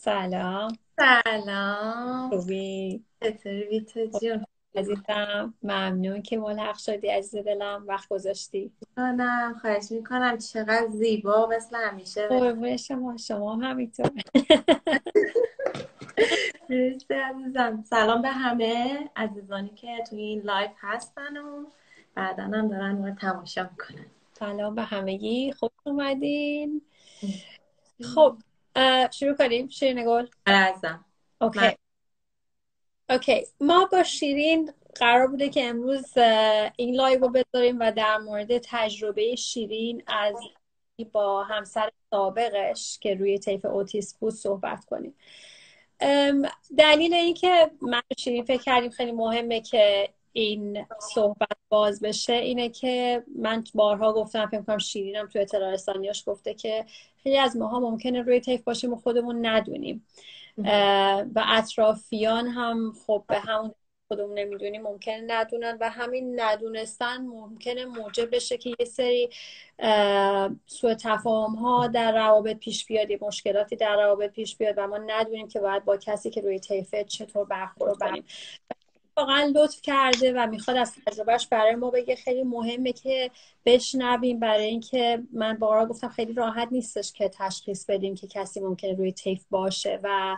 سلام. سلام. خوبی؟ چطوری بیتا جون؟ عزیزم ممنون که ملحق شدی عزیز دلم. وقت گذاشتی. کنم خواهش می‌کنم. چقدر زیبا مثل همیشه. قربون شما. شما هم همینطور مرسی عزیزم. سلام به همه عزیزانی که توی این live هستن و بعدا هم دارن ما تماشا می‌کنن. سلام به همگی. خوش اومدین؟ خب شروع کنیم. شیرین گل آره عزیزم. OK. من OK. ما با شیرین قرار بوده که امروز این live رو بذاریم و در مورد تجربه شیرین از با همسر سابقش که روی طیف اوتیسم بود صحبت کنیم. دلیل اینکه من شیرین فکر کردیم خیلی مهمه که این صحبت باز بشه اینه که من بارها گفتم فکر کنم شیرینم تو اطلاع رسانیاش گفته که خیلی از ماها ممکنه روی طیف باشیم و خودمون ندونیم. و اطرافیان هم خب به همون خودمون نمی‌دونیم ممکنه ندونن و همین ندونستن ممکنه موجب بشه که یه سری سوء تفاهم ها در روابط پیش بیاد یه مشکلاتی در روابط پیش بیاد و ما ندونیم که باید با کسی که روی طیفه چطور برخورد کنیم. واقعا لطف کرده و می‌خواد از تجربهش برای ما بگه. خیلی مهمه که بشنویم. برای اینکه من بارها گفتم خیلی راحت نیستش که تشخیص بدیم که کسی ممکنه روی طیف باشه و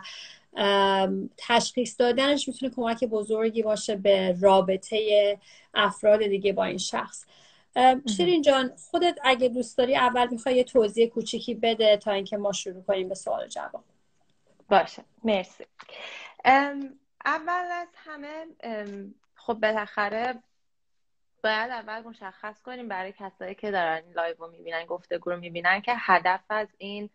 تشخیص دادنش می‌تونه کمک بزرگی باشه به رابطه افراد دیگه با این شخص. شیرین جان خودت اگه دوست داری اول می‌خوای یه توضیح کوچیکی بده تا اینکه ما شروع کنیم به سوال و جواب. باشه. مرسی. ام، اول از همه خب بالاخره باید اول مشخص کنیم برای کسایی که دارن live رو می‌بینن گفتگو رو می‌بینن که هدف از این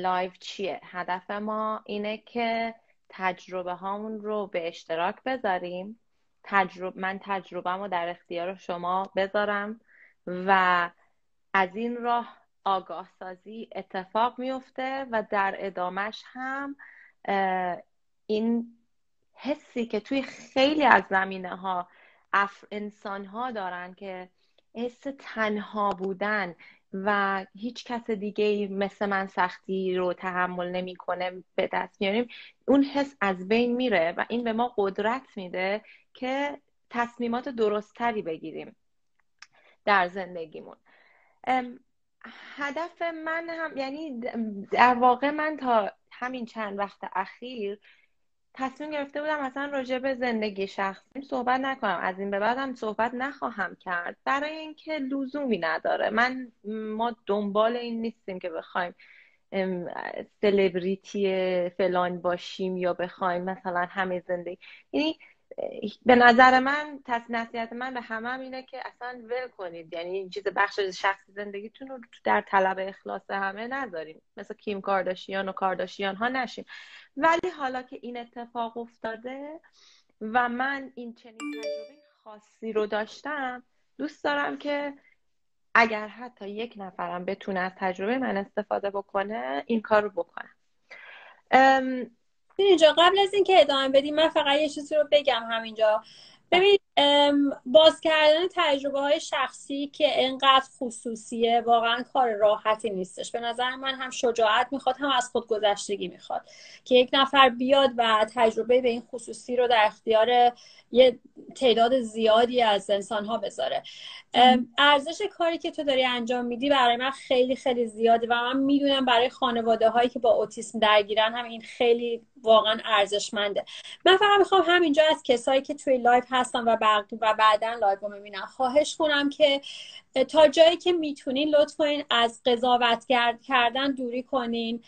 live چیه. هدف ما اینه که تجربه هامون رو به اشتراک بذاریم. تجربه من تجربه رو در اختیار شما بذارم و از این راه آگاه سازی اتفاق میفته و در ادامش هم این حسی که توی خیلی از زمینه ها اف... انسان ها دارن که حس تنها بودن و هیچ کس دیگه مثل من سختی رو تحمل نمی‌کنه به دست میاریم اون حس از بین میره و این به ما قدرت میده که تصمیمات درستتری بگیریم در زندگیمون. هدف من هم یعنی در واقع من تا همین چند وقت اخیر تصمیم گرفته بودم اصلا راجع به زندگی شخصیم صحبت نکنم. از این به بعدم صحبت نخواهم کرد. برای اینکه لزومی نداره. من ما دنبال این نیستیم که بخوایم سلبریتی فلان باشیم یا بخوایم مثلا همه زندگی. یعنی به نظر من تص نصیحت من به همه هم اینه که اصلا ول کنید. یعنی این چیز بخش شخصی زندگیتون رو در طلب اخلاص همه نذاریم. مثل کیم کارداشیان و کارداشیان ها نشیم ولی حالا که این اتفاق افتاده و من این چنین تجربه خاصی رو داشتم دوست دارم که اگر حتی یک نفرم بتونه از تجربه من استفاده بکنه این کار رو بکنم اینجا قبل از اینکه ادامه بدیم من فقط یه چیزی رو بگم همینجا. ببین ام، باز کردن تجربه های شخصی که انقدر خصوصیه واقعا کار راحتی نیستش. به نظر من هم شجاعت می‌خواد هم از خودگذشتگی می‌خواد. که یک نفر بیاد و تجربه به این خصوصی رو در اختیار یه تعداد زیادی از انسان ها بذاره ارزش کاری که تو داری انجام میدی برای من خیلی خیلی زیاده و من می‌دونم برای خانواده هایی که با اوتیسم درگیرن هم این خیلی واقعا ارزشمنده. من فقط می‌خوام همینجا از کسایی که توی live هستن و بعد و بعدا live رو خواهش کنم که تا جایی که می‌تونین لطف کنین از قضاوت کردن دوری کنین.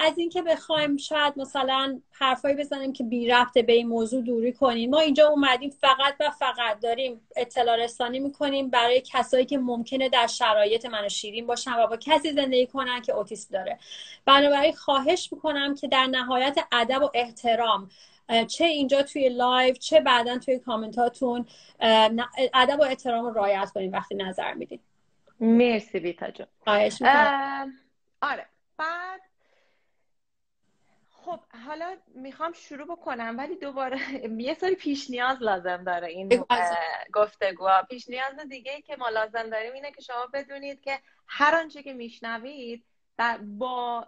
از اینکه بخوایم شاید مثلا حرفایی بزنیم که بی ربطه به این موضوع دوری کنین. ما اینجا اومدیم فقط و فقط داریم اطلاع رسانی می‌کنیم برای کسایی که ممکنه در شرایط من و شیرین باشن و با کسی زندگی کنن که اوتیسم داره. بنابراین خواهش می‌کنم که در نهایت ادب و احترام چه اینجا توی live چه بعدا توی کامنتاتون. اه، ن- ادب و احترام رو رعایت کنین وقتی نظر میدین. مرسی بیتا جون. خواهش آره. بعد خب حالا می‌خوام شروع بکنم ولی دوباره یه سری پیش نیاز لازم داره این گفتگوها. پیش نیاز دیگه ای که ما لازم داریم اینه که شما بدونید که هر آنچه که میشنوید با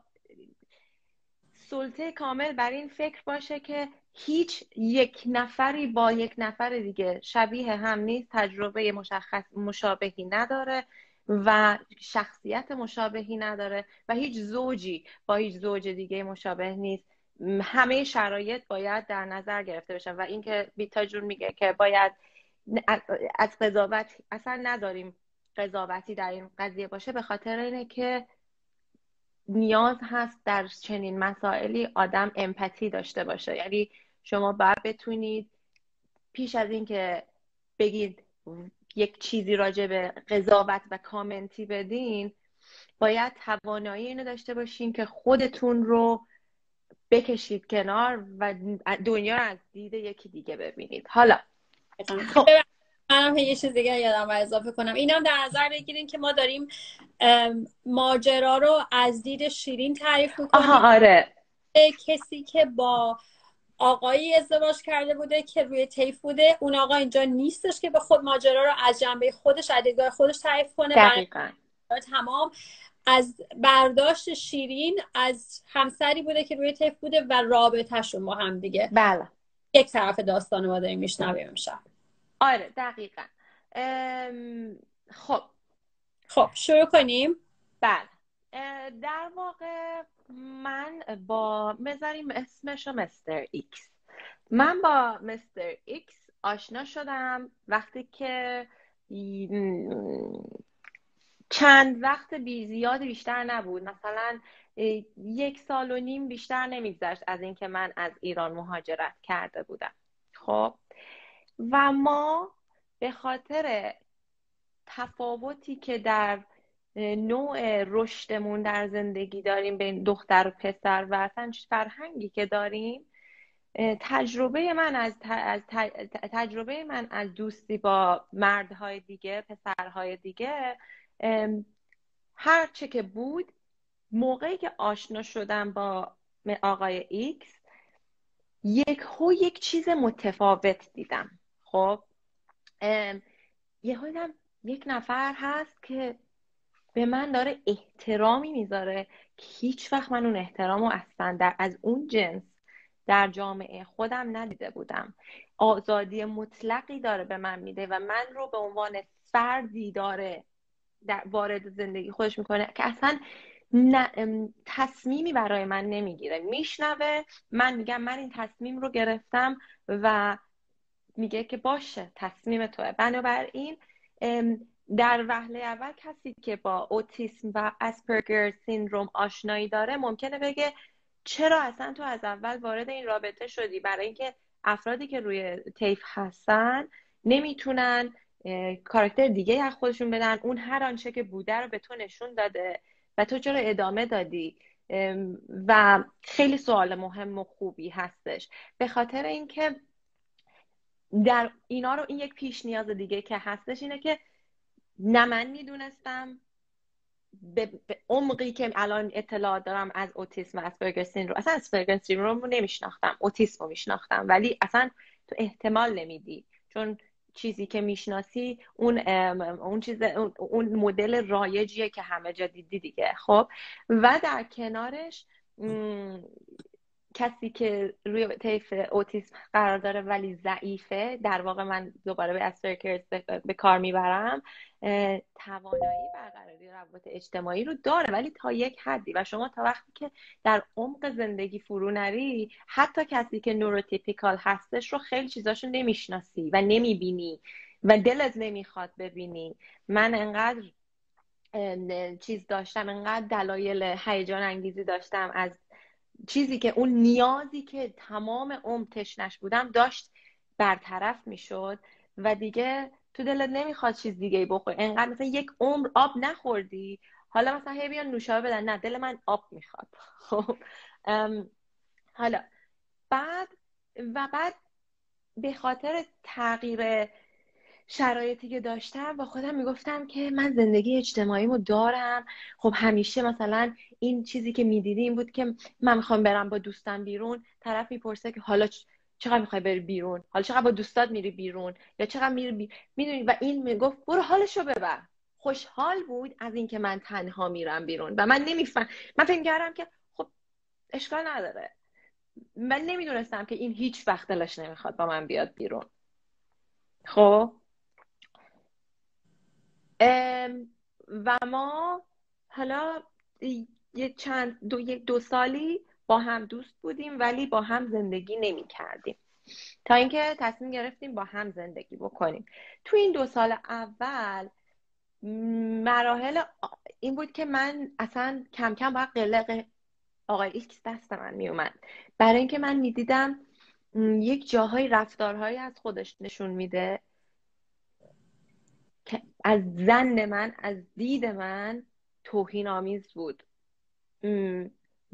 سلطه کامل بر این فکر باشه که هیچ یک نفری با یک نفر دیگه شبیه هم نیست تجربه مشخص مشابهی نداره و شخصیت مشابهی نداره و هیچ زوجی با هیچ زوج دیگه مشابه نیست. همه شرایط باید در نظر گرفته بشن و اینکه بیتا جون میگه که باید از قضاوت اصلا نداریم قضاوتی در این قضیه باشه به خاطر اینه که نیاز هست در چنین مسائلی آدم امپاتی داشته باشه. یعنی شما باید بتونید پیش از اینکه بگید یک چیزی راجع به قضاوت و کامنتی بدین باید توانایی اینو داشته باشین که خودتون رو بکشید کنار و دنیا رو از دید یکی دیگه ببینید. حالا خب. منم یه چیز دیگه یادم اضافه کنم. اینم در نظر بگیرین که ما داریم ماجرا رو از دید شیرین تعریف می‌کنیم. آها آره. کسی که با آقایی ازدواج کرده بوده که روی تیف بوده اون آقا اینجا نیستش که به خود ماجرا رو از جنبه خودش از دیدگاه خودش تعریف کنه. دقیقا. تمام از برداشت شیرین از همسری بوده که روی تیف بوده و رابطهشون با هم دیگه. بله. یک طرف داستان ما داریم میشنویم امشب. آره دقیقا. خب. خب شروع کنیم. بله. در واقع من با بذاریم اسمشو Mister X. من با Mister X آشنا شدم وقتی که چند وقت بی زیاد بیشتر نبود. مثلا یک سال و نیم بیشتر نمیگذشت از اینکه من از ایران مهاجرت کرده بودم. خب؟ و ما به خاطر تفاوتی که در نوع رشدمون در زندگی داریم بین دختر و پسر و اصلا فرهنگی که داریم تجربه من از, تجربه من از دوستی با مردهای دیگه پسرهای دیگه هر چه که بود موقعی که آشنا شدم با آقای ایکس یک هو یک چیز متفاوت دیدم. خب یه یک نفر هست که به من داره احترامی می‌ذاره که هیچ وقت من اون احترام رو اصلا در از اون جنس در جامعه خودم ندیده بودم. آزادی مطلقی داره به من میده و من رو به عنوان فردی داره در وارد زندگی خودش می‌کنه که اصلا تصمیمی برای من نمی‌گیره. میشنوه من میگم من این تصمیم رو گرفتم و میگه که باشه تصمیم توه. بنابراین در وهله اول کسی که با اوتیسم و اسپرگر سیندروم آشنایی داره ممکنه بگه چرا اصلا تو از اول وارد این رابطه شدی؟ برای اینکه افرادی که روی تیف هستن نمی‌تونن کاراکتر دیگه از خودشون بدن. اون هر آنچه که بوده رو به تو نشون داده و تو چرا ادامه دادی؟ و خیلی سوال مهم و خوبی هستش. به خاطر اینکه در اینا رو این یک پیش نیاز دیگه که هستش اینه که نه من می‌دونستم به عمقی که الان اطلاع دارم از اوتیسم و اسپرگر سیندروم. اصلا اسپرگر سیندروم رو نمیشناختم اوتیسم رو میشناختم ولی اصلا تو احتمال نمیدی. چون چیزی که می‌شناسی اون اون چیز اون مدل رایجیه که همه جا دیدی دیگه خب؟ و در کنارش کسی که روی طیف اوتیسم قرار داره ولی ضعیفه در واقع من دوباره به اسپرکرز به کار می‌برم توانایی برقراری روابط اجتماعی رو داره ولی تا یک حدی و شما تا وقتی که در عمق زندگی فرو نری حتی کسی که نوروتیپیکال هستش رو خیلی چیزاشو نمی‌شناسی و نمی‌بینی و دلت نمی‌خواد ببینی. من انقدر چیز داشتم انقدر دلایل هیجان انگیزی داشتم از چیزی که اون نیازی که تمام عمر تشنش بودم داشت برطرف می‌شد و دیگه تو دلت نمی‌خواد چیز دیگه ای بخوری. انقدر مثلا یک عمر آب نخوردی حالا مثلا هی بیان نوشابه بدن. نه دل من آب می‌خواد. خب حالا بعد و بعد به خاطر تغییر شرایطی که داشتم با خودم می‌گفتم که من زندگی اجتماعیمو دارم. خب همیشه مثلا این چیزی که می‌دیدی این بود که من می‌خوام برم با دوستم بیرون. طرف می‌پرسه که حالا چقدر می‌خوای بری بیرون؟ حالا چقدر با دوستات میری بیرون؟ یا چقدر میری بی... می‌دونی؟ و این می‌گفت برو حالشو ببر. خوشحال بود از اینکه من تنها میرم بیرون. و من نمیفهم من فکر کردم که خب اشکال نداره. من نمی‌دونستم که این هیچ وقت دلش نمی‌خواد با من بیاد بیرون. خب؟ و ما حالا یه چند دو, یک دو سالی با هم دوست بودیم ولی با هم زندگی نمی کردیم. تا اینکه تصمیم گرفتیم با هم زندگی بکنیم. تو این دو سال اول مراحل این بود که من اصلا کم کم باید قلق آقای ایکس دست من می اومد. برای اینکه من می‌دیدم یک جاهای رفتارهایی از خودش نشون میده. از نظر من از دید من توهین آمیز بود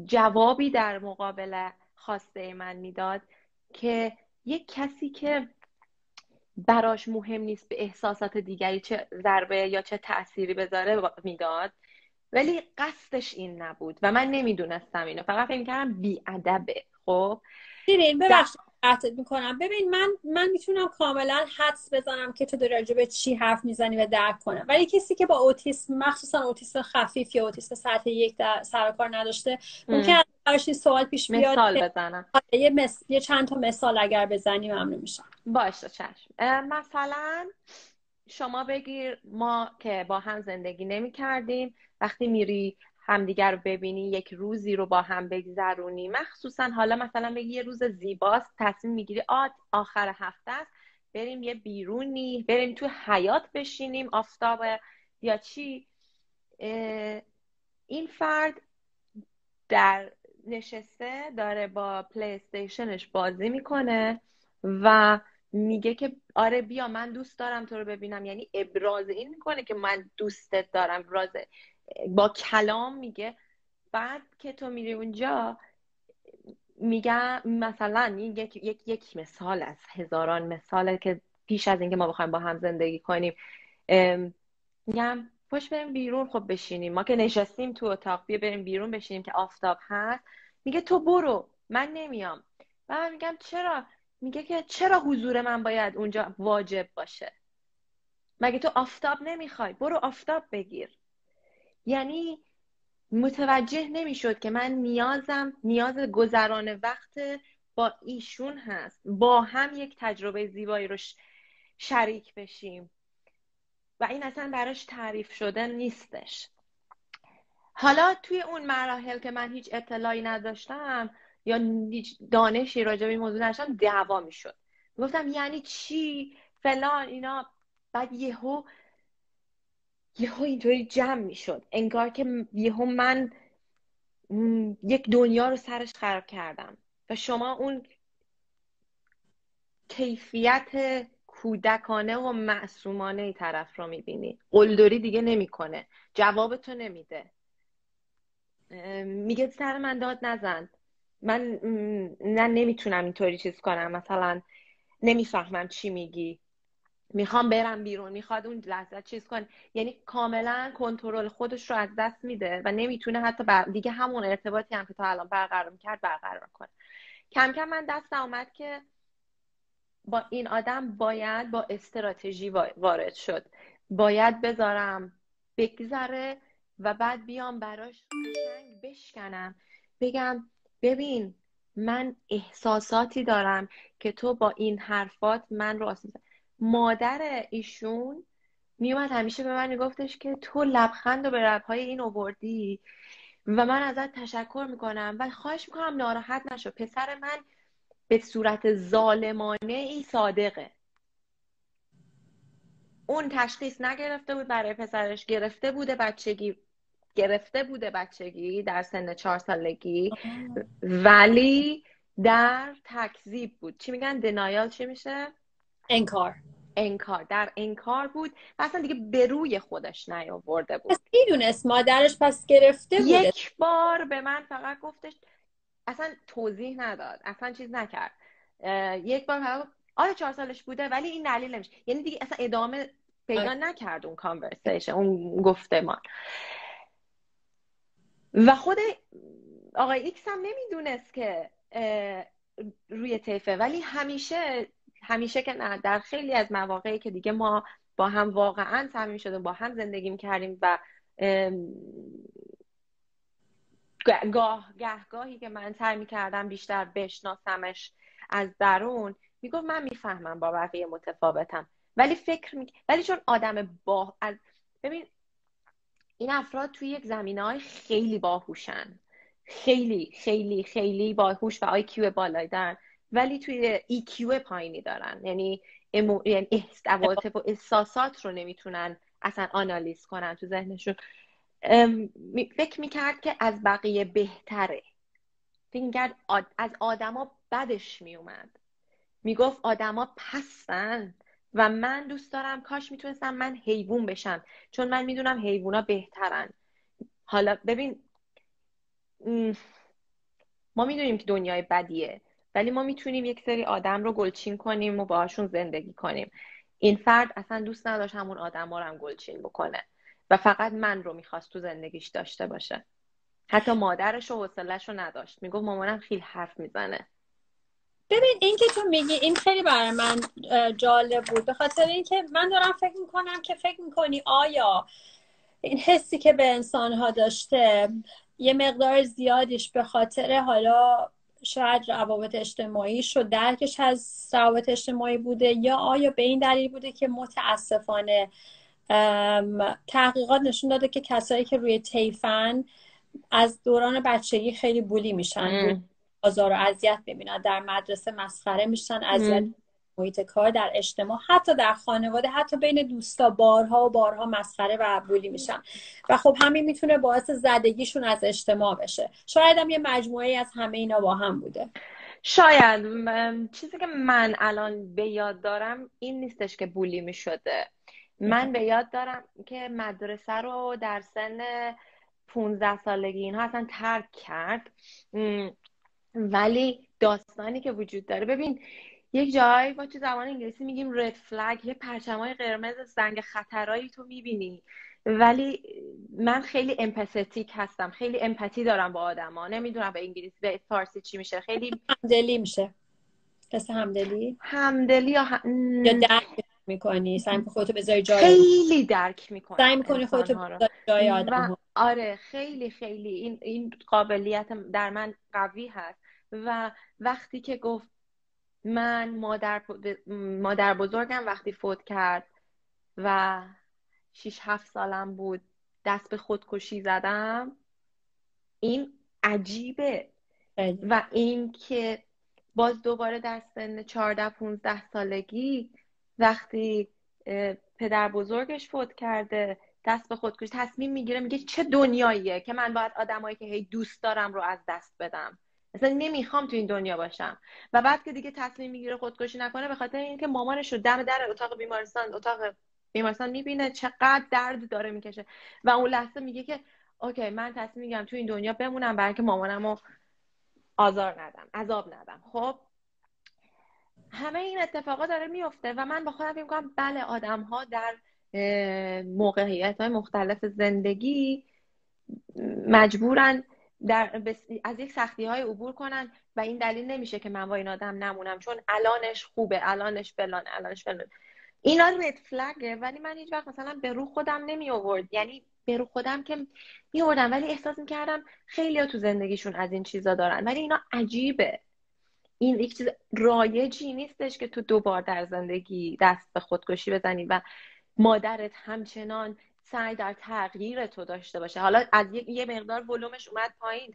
جوابی در مقابل خواسته من می‌داد که یک کسی که براش مهم نیست به احساسات دیگری چه ضربه یا چه تأثیری بذاره می‌داد ولی قصدش این قطعت می‌کنم. ببین من من می‌تونم کاملا حدس بزنم که تو داری راجع به چی حرف می‌زنی و درک کنم. ولی کسی که با اوتیسم مخصوصا اوتیسم خفیف یا اوتیسم سطح یک در سر کار نداشته ممکن براش سوال پیش بیاد مثال بزنم. یه, مس... یه چند تا مثال اگر بزنی ممنون میشم. باشه چشم. مثلا شما بگیر ما که با هم زندگی نمی کردیم وقتی میری همدیگر رو ببینی یک روزی رو با هم بگذرونی. مخصوصا حالا مثلا بگی یه روز زیباست تصمیم می‌گیری آت آخر هفته است بریم یه بیرونی بریم تو حیات بشینیم آفتاب یا چی؟ این فرد در نشسته داره با پلی استیشنش بازی می‌کنه و میگه که آره بیا من دوست دارم تو رو ببینم. یعنی ابراز این می‌کنه که من دوستت دارم. ابراز با کلام میگه. بعد که تو میری اونجا میگم مثلا یک, یک, یک مثال از هزاران مثاله که پیش از اینکه ما بخوایم با هم زندگی کنیم. میگم پشت بریم بیرون خب بشینیم. ما که نشستیم تو اتاق بیا بریم بیرون بشینیم که آفتاب هست. میگه تو برو من نمیام. و من میگم چرا؟ میگه که چرا حضور من باید اونجا واجب باشه؟ مگه تو آفتاب نمی‌خوای؟ برو آفتاب بگیر. یعنی متوجه نمی‌شد که من نیازم نیاز گذران وقت با ایشون هست. با هم یک تجربه زیبایی رو شریک بشیم. و این اصلا براش تعریف شده نیستش. حالا توی اون مراحل که من هیچ اطلاعی نداشتم یا هیچ دانشی راجع به این موضوع نداشتم دعوا می‌شد. گفتم یعنی چی؟ فلان اینا. بعد یهو یهو اینطوری جمع می‌شد. انگار که یهو من یک دنیا رو سرش خراب کردم. و شما اون کیفیت کودکانه و معصومانه طرف رو می‌بینی. قلدری دیگه نمی‌کنه. جواب تو نمیده میگه سر من داد نزن. من نه نمی‌تونم اینطوری چیز کنم. مثلا نمی‌فهمم چی میگی. می‌خوام برم بیرون. می‌خواد اون لحظه چیز کن یعنی کاملا کنترل خودش رو از دست میده و نمی‌تونه حتی بر... دیگه همون ارتباطی هم که تا الان برقرار می‌کرد برقرار کنه. کم کم من دست آمد که با این آدم باید با استراتژی وارد شد. باید بذارم بگذره و بعد بیام براش بشکنم. بگم ببین من احساساتی دارم که تو با این حرفات من رو آسیب مادر ایشون میومد همیشه به من میگفتش که تو لبخند و به ربهای این اووردی و من ازت تشکر می‌کنم. و خواهش می‌کنم ناراحت نشو. پسر من به صورت ظالمانه ای صادقه. اون تشخیص نگرفته بود برای پسرش. گرفته بوده بچگی. گرفته بوده بچگی در سن چهار سالگی. ولی در تکذیب بود. چی میگن؟ دنایال چی میشه؟ انکار. انکار در انکار بود و اصلا دیگه به روی خودش نیاورده بود. پس می‌دونست مادرش پس گرفته بوده. یک بار به من فقط گفتش اصلا توضیح نداد اصلا چیز نکرد. یک بار فقط آره چهار سالش بوده؟ ولی این دلیل نمیشه. یعنی دیگه اصلا ادامه پیدا آره. نکرد اون conversation اون گفتمان. و خود آقای ایکس هم نمی‌دونست که روی طیفه. ولی همیشه همیشه که نه در خیلی از مواقعی که دیگه ما با هم واقعا صمیم شدیم با هم زندگی کردیم و گاه گهگاهی که من سعی می‌کردم بیشتر بشناسمش از درون می‌گفت من می‌فهمم با بقیه متفاوتم. ولی فکر می... ولی چون آدم با از ببین این افراد توی یک زمینه های خیلی باهوشن. خیلی خیلی خیلی باهوش و آی کیو بالایی دارن ولی توی کیو پایینی دارن. یعنی امو... یعنی و احساسات رو نمی‌تونن اصلا آنالیز کنن تو ذهنشون. فکر می‌کرد که از بقیه بهتره. فکر می‌کرد از آدما بدش میومد می‌گفت آدما پستن و من دوست دارم کاش می‌تونستم من حیوان بشم. چون من می‌دونم حیوونا بهترن. حالا ببین ما می‌دونیم که دنیای بدیه. ولی ما می‌تونیم یک سری آدم رو گلچین کنیم و باهاشون زندگی کنیم. این فرد اصلا دوست نداشت همون آدم رو هم گلچین بکنه. و فقط من رو می‌خواست تو زندگیش داشته باشه. حتی مادرش و حوصلش رو نداشت. می‌گفت مامانم خیلی حرف می‌زنه. ببین این که تو میگی این خیلی برای من جالب بود. به خاطر اینکه من دارم فکر می‌کنم که فکر می‌کنی آیا این حسی که به انسان ها داشته یه مقدار زیادیش به خاطر حالا شاید روابط اجتماعی شد درکش از روابط اجتماعی بوده یا آیا به این دلیل بوده که متاسفانه تحقیقات نشون داده که کسایی که روی تیفن از دوران بچگی خیلی بولی میشن آزار و اذیت می‌بینن در مدرسه مسخره میشن اذیت محیط کار در اجتماع حتی در خانواده حتی بین دوستا بارها و بارها مسخره و بولی میشن. و خب همین می‌تونه باعث زدگیشون از اجتماع بشه. شاید هم یه مجموعه از همه اینا با هم بوده. شاید. چیزی که من الان به یاد دارم این نیستش که بولی می‌شده. من به یاد دارم که مدرسه رو در سن 15 سالگی اینها اصلا ترک کرد. ولی داستانی که وجود داره. ببین یک جایی با تو زبان انگلیسی میگیم رد فلگ یه پرچمای قرمز زنگ خطرایی تو می‌بینی. ولی من خیلی امپاتیک هستم خیلی امپاتی دارم با آدما. نمی‌دونم به انگلیسی به فارسی چی میشه. خیلی همدلی میشه. قصد همدلی؟ همدلی یا, یا درک می‌کنی؟ سعی می‌کنی خودتو بذاری جای خیلی درک می‌کنی سعی می‌کنی خودتو بذاری جای آدم آره خیلی خیلی. این این قابلیت در من قوی هست. و وقتی که گفت من مادر, مادر بزرگم وقتی فوت کرد و 6 هفت سالم بود دست به خودکشی زدم. این عجیبه. و این که باز دوباره در سن 14 15 سالگی وقتی پدر بزرگش فوت کرده دست به خودکشی تصمیم می‌گیره میگه چه دنیاییه که من باید آدمایی که هی دوست دارم رو از دست بدم. اصلا نمی‌خوام تو این دنیا باشم. و بعد که دیگه تصمیم می‌گیره خودکشی نکنه به خاطر اینکه مامانش رو دم در اتاق بیمارستان اتاق بیمارستان می‌بینه چقدر درد داره می‌کشه. و اون لحظه میگه که اوکی من تصمیم می‌گیرم تو این دنیا بمونم برای اینکه مامانم رو آزار ندم عذاب ندم. خب همه این اتفاقا داره میفته و من با خودم میگم بله آدم ها در موقعیت های مختلف زندگی مجبورن در از یک سختی های عبور کنن و این دلیل نمیشه که من با این آدم نمونم چون الانش خوبه الانش فلان الانش فلان اینا رد فلگه ولی من هیچ وقت مثلا به رو خودم نمی آورد. یعنی به رو خودم که می آوردم ولی احساس می کردم خیلی ها تو زندگیشون از این چیزا دارن. ولی اینا عجیبه. این یک چیز رایجی نیستش که تو دوبار در زندگی دست به خودکشی بزنی و مادرت همچنان سعی در تغییر تو داشته باشه. حالا از یه مقدار ولومش اومد پایین.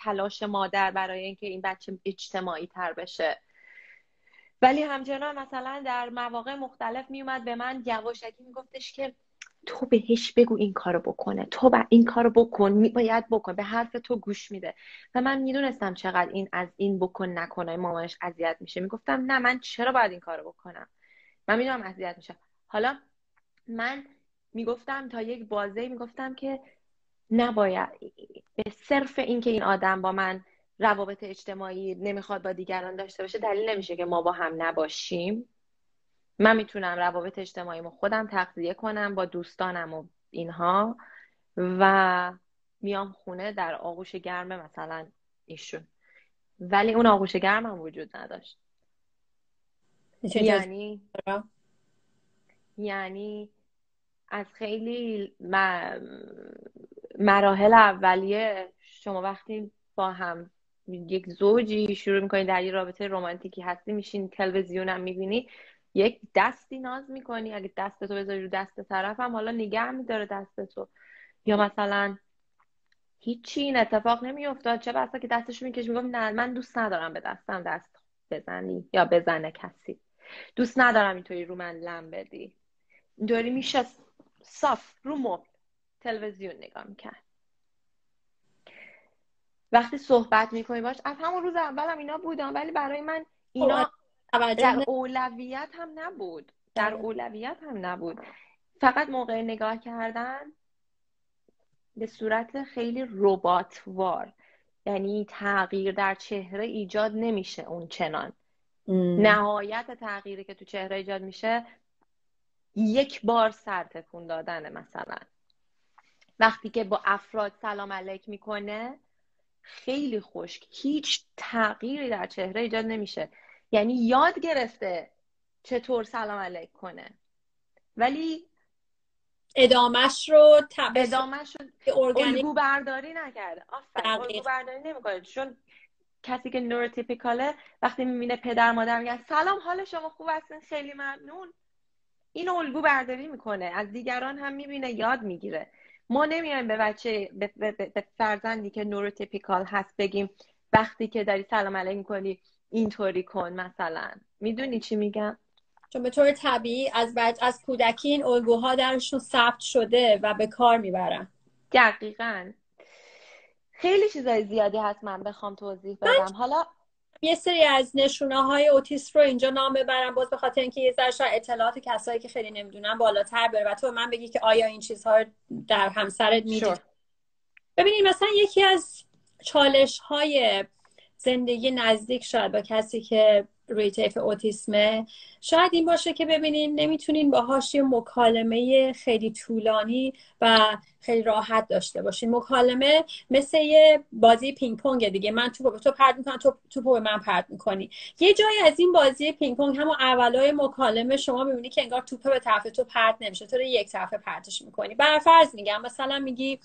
تلاش مادر برای اینکه این بچه اجتماعی تر بشه. ولی همچنان مثلا در مواقع مختلف میومد به من یواشکی میگفتش که تو بهش بگو این کارو بکنه. تو با این کارو بکن. باید بکن. به حرف تو گوش میده. و من می‌دونستم چقدر این از این بکن نکنه مامانش اذیت میشه. می‌گفتم نه من چرا باید این کارو بکنم؟ من می‌دونم اذیت میشه. حالا من می‌گفتم تا یک بازه می‌گفتم که نباید به صرف اینکه این آدم با من روابط اجتماعی نمی‌خواد با دیگران داشته باشه دلیل نمیشه که ما با هم نباشیم. من می‌تونم روابط اجتماعیمو خودم تغذیه کنم با دوستانم و اینها و میام خونه در آغوش گرم مثلا ایشون. ولی اون آغوش گرم هم وجود نداشت. یعنی یعنی از خیلی مراحل اولیه شما وقتی با هم یک زوجی شروع می‌کنی در یه رابطه رمانتیکی هستی میشین تلویزیون هم می‌بینی یک دستی ناز می‌کنی. اگه دست تو بذاری رو دست طرف هم حالا نگه میداره دست تو. یا مثلا هیچی این اتفاق نمیافتاد. چه بسا که دستش میکش می‌گفت نه من دوست ندارم به دستم دست بزنی یا بزنه کسی. دوست ندارم اینطوری رو من لم بدی. اینطوری میشه صاف رو مبل تلویزیون نگاه می‌کرد. وقتی صحبت می‌کنی باش از همون روز اولم اینا بودم ولی برای من اینا خب، در اولویت هم نبود. در. اولویت هم نبود. فقط موقع نگاه کردن به صورت خیلی رباتوار یعنی تغییر در چهره ایجاد نمیشه اون چنان. نهایت تغییری که تو چهره ایجاد میشه یک بار سر تکون دادنه مثلا. وقتی که با افراد سلام علیک می‌کنه خیلی خشک. هیچ تغییری در چهره ایجاد نمیشه. یعنی یاد گرفته چطور سلام علیک کنه. ولی ادامش رو ادامش رو الگو برداری نکرده. آفرین الگو برداری نمی‌کنه. چون کسی که نوروتیپیکاله وقتی می‌بینه پدر مادر میگن سلام حال شما خوب هستین؟ خیلی ممنون. این الگو برداری می‌کنه از دیگران هم می‌بینه یاد می‌گیره. ما نمیایم به بچه به, به, به فرزندی که نوروتیپیکال هست بگیم وقتی که داری سلام علیک می‌کنی اینطوری کن مثلا. می‌دونی چی میگم؟ چون به طور طبیعی از بعد از کودکی این الگوها درشون ثبت شده و به کار می‌برن. دقیقا. خیلی چیزای زیادی هست من بخوام توضیح بدم. حالا یه سری از نشونه های اوتیسم رو اینجا نام ببرم باز به خاطر اینکه یه ذره اطلاعات کسایی که خیلی نمی‌دونن بالاتر بره. و تو من بگی که آیا این چیزها رو در همسرت می‌دید ببینید مثلا یکی از چالش های زندگی نزدیک شاید با کسی که روی طیف اوتیسمه. شاید این باشه که ببینین نمی‌تونین باهاش یه مکالمه خیلی طولانی و خیلی راحت داشته باشین. مکالمه مثل یه بازی پینگ پونگ دیگه. من توپو به تو پرت می‌کنم تو توپو به من پرت می‌کنی. یه جایی از این بازی پینگ پونگ همون اولای مکالمه شما می‌بینی که انگار توپه به طرف تو پرت نمیشه. تو یک طرفه پرتش می‌کنی. فرض میگم مثلا میگی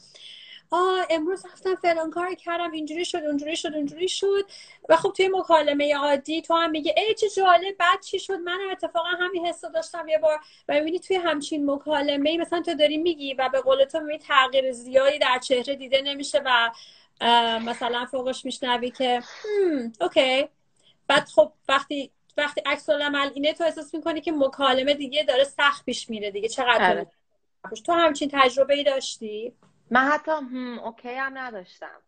آه امروز رفتم فلان کار کردم اینجوری شد اونجوری شد اونجوری شد. و خب توی مکالمه عادی تو هم میگه ای چه جالب بعد چی شد؟ من اتفاقا همین حس داشتم یه بار. و می‌بینی توی همچین مکالمه مثلا تو داری میگی و به قول تو می‌بینی تغییر زیادی در چهره دیده نمیشه و مثلا فوقش میشنوی که اوکی. بعد خب وقتی وقتی عکس العمل اینه تو احساس می‌کنی که مکالمه دیگه داره سخت پیش میره دیگه. چقدر آره. تو همچین تجربه ای داشتی؟ من حتی هم اوکی هم نداشتم.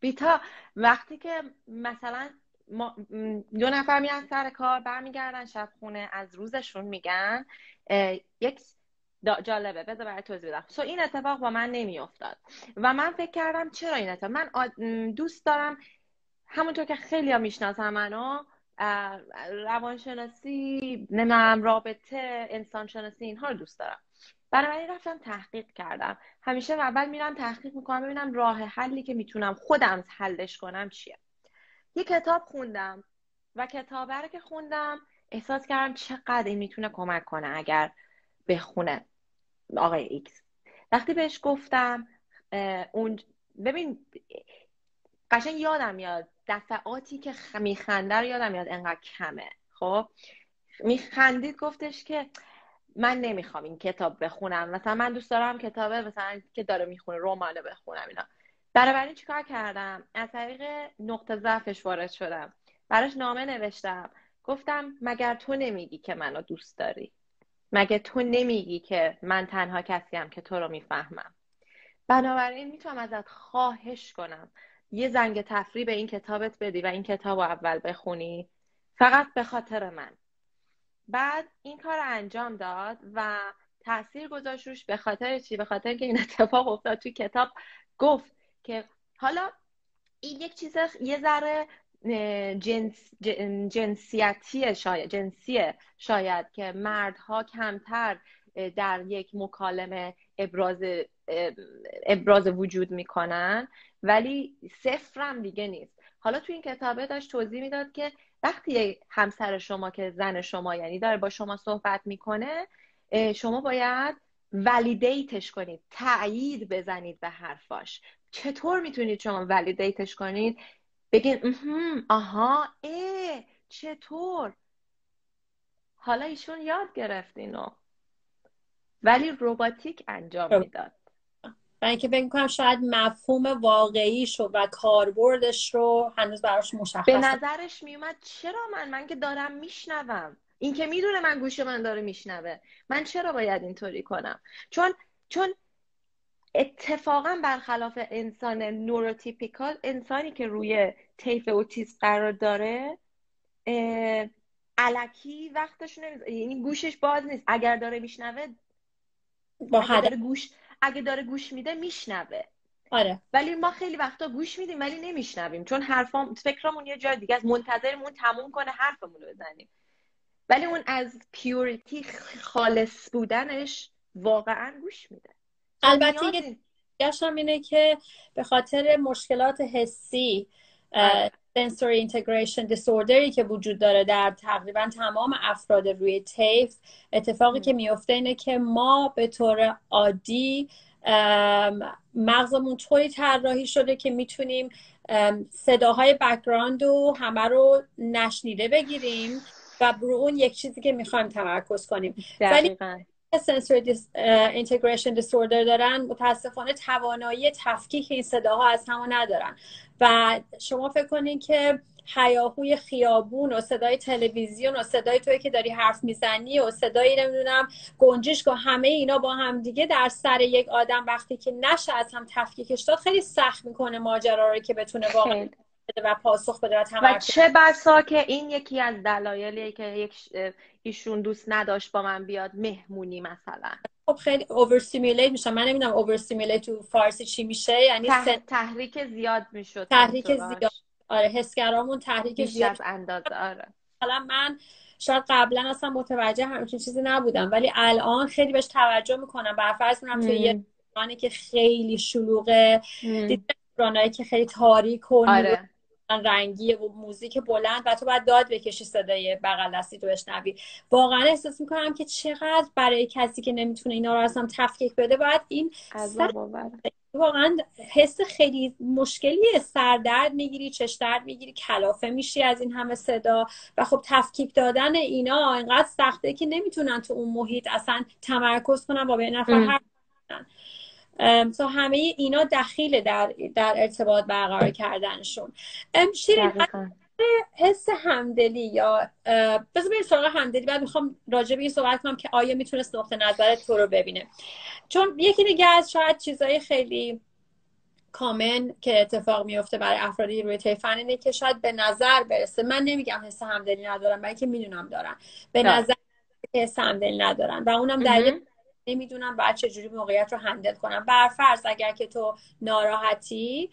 بیتا وقتی که مثلا ما دو نفر میرن سر کار برمیگردن شب خونه از روزشون میگن یک جالبه بذار برای توضیح بدم. سو این اتفاق با من نمیافتاد. و من فکر کردم چرا این اتفاق؟ من دوست دارم همونطور که خیلی ها می‌شناسم منو روانشناسی نمی‌دونم رابطه انسان شناسی اینها رو دوست دارم. بنابراین رفتم تحقیق کردم. همیشه اول میرم تحقیق می‌کنم ببینم راه حلی که می‌تونم خودم حلش کنم چیه. یه کتاب خوندم و کتاب رو که خوندم احساس کردم چقدر این می‌تونه کمک کنه اگر بخونه. آقای ایکس. وقتی بهش گفتم اون ببین قشنگ یادم میاد. دفعاتی که میخنده رو یادم میاد انقدر کمه. خب؟ میخندید گفتش که من نمی‌خوام این کتاب بخونم. مثلا من دوست دارم کتاب مثلا که داره می‌خونه رمانه بخونم اینا. برای چیکار کردم؟ از طریق نقطه ضعفش وارد شدم. براش نامه نوشتم. گفتم مگر تو نمیگی که منو دوست داری؟ مگه تو نمیگی که من تنها کسیم که تو رو می‌فهمم؟ بنابراین می‌تونم ازت خواهش کنم. یه زنگ تفریح به این کتابت بدی و این کتاب رو اول بخونی. فقط به خاطر من. بعد این کار انجام داد و تاثیر گذاشت روش به خاطر چی؟ به خاطر که این اتفاق افتاد توی کتاب. گفت که حالا این یک چیز یه ذره جنس جنسیتی شاید جنسیه شاید که مردها کمتر در یک مکالمه ابراز ابراز وجود می‌کنن ولی صفرم دیگه نیست. حالا تو این کتابه داشت توضیح می‌داد که وقتی همسر شما که زن شما یعنی داره با شما صحبت می‌کنه شما باید ولیدیتش کنید تایید بزنید به حرفاش. چطور می‌تونید شما ولیدیتش کنید؟ بگین آها ای چطور؟ حالا ایشون یاد گرفت اینو. ولی روباتیک انجام می‌داد. و اینکه فکر کنم شاید مفهوم واقعیش و کاربردش رو هنوز براش مشخص به نظرش میومد چرا من؟ من که دارم میشنوم. این که می‌دونه من گوش من داره میشنوه. من چرا باید اینطوری کنم؟ چون چون اتفاقا برخلاف انسان نوروتیپیکال انسانی که روی طیف اوتیسم قرار داره علکی وقتش نمیز... یعنی گوشش باز نیست. اگر داره میشنوه با داره گوش اگه داره گوش میده میشنوه. آره. ولی ما خیلی وقتا گوش میدیم ولی نمیشنویم. چون حرفام فکرمون یه جای دیگه از منتظرمون تموم کنه حرفمون رو بزنیم. ولی اون از پیوریتی خالص بودنش واقعا گوش میده. البته یه اینه که به خاطر مشکلات حسی sensory integration disorder که وجود داره در تقریبا تمام افراد روی طیف اتفاقی که میفته اینه که ما به طور عادی مغزمون طوری طراحی شده که می‌تونیم صداهای background و همه رو نشنیده بگیریم و رو اون یک چیزی که می‌خوایم تمرکز کنیم. ولی sensory integration disorder دارن. متاسفانه توانایی تفکیک این صداها از هم رو ندارن. و شما فکر کنین که هیاهوی خیابون و صدای تلویزیون و صدای توی که داری حرف می‌زنی و صدای نمی‌دونم گنجشک همه اینا با هم دیگه در سر یک آدم وقتی که نشه از هم تفکیکش داد خیلی سخت می‌کنه ماجرا رو که بتونه واقعا و پاسخ بده و, و چه بسا که این یکی از دلایلیه که یک ایشون دوست نداشت با من بیاد مهمونی مثلا. خب خیلی اوورستیمولیت میشه. من نمی‌دونم اوورستیمولیت تو فارسی چی میشه. یعنی تحریک زیاد می‌شد تحریک زیاد. آره حسگرامون تحریک زیاد از اندازه آره. حالا من شاید قبلا اصلا متوجه همچین چیزی نبودم ولی الان خیلی بهش توجه می‌کنم. بر فرض می‌کنم توی یه که خیلی شلوغه دیدن که خیلی تاریک و آره. رنگی و موزیک بلند و تو باید داد بکشی صدای بغل دستی تو بشنوی. واقعا احساس می‌کنم که چقدر برای کسی که نمی‌تونه اینا رو اصلا تفکیک بده باید این واقعا حس خیلی مشکلی سردرد می‌گیری چش درد می‌گیری کلافه میشی از این همه صدا و خب تفکیک دادن اینا اینقدر سخته که نمی‌تونن تو اون محیط اصلا تمرکز کنن با به نفر حرف تا همه اینا دخیل در, در ارتباط برقرار کردنشون. شیرین حس همدلی یا بذار بریم سراغ همدلی بعد می‌خوام راجع به این صحبت کنم که آیا می‌تونست نقطه نظر تو رو ببینه. چون یکی دیگه از شاید چیزای خیلی کامن که اتفاق میفته برای افرادی روی طیفن اینه که شاید به نظر برسه. من نمیگم حس همدلی ندارم بلکه می‌دونم دارن. به نظر حس همدلی ندارن و اونم دلیل نمی‌دونم بعد چجوری موقعیت رو هندل کنم. برفرض اگر که تو ناراحتی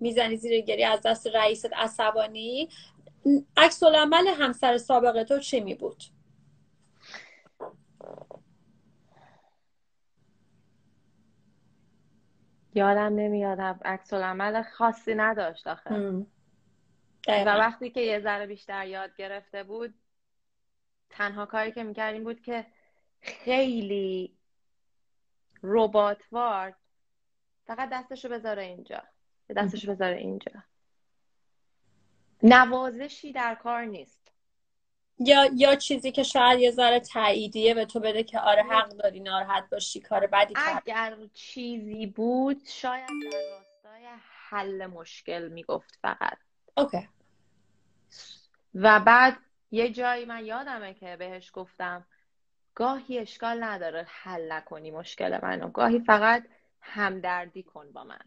می‌زنی زیر گری از دست رئیست عصبانی عکس العمل همسر سابق تو چی می بود یادم نمیاد. عکس العمل خاصی نداشت آخه. و وقتی که یه ذره بیشتر یاد گرفته بود تنها کاری که می‌کردیم بود که خیلی رباتوار فقط دستشو بذاره اینجا. دستشو بذاره اینجا. نوازشی در کار نیست. یا یا چیزی که شاید یه ذره تاییدیه به تو بده که آره حق داری ناراحت باشی کار بدی اگر چیزی بود شاید در راستای حل مشکل می‌گفت فقط. اوکی. و بعد یه جایی من یادمه که بهش گفتم. گاهی اشکال نداره حل نکنی مشکل منو. گاهی فقط همدردی کن با من.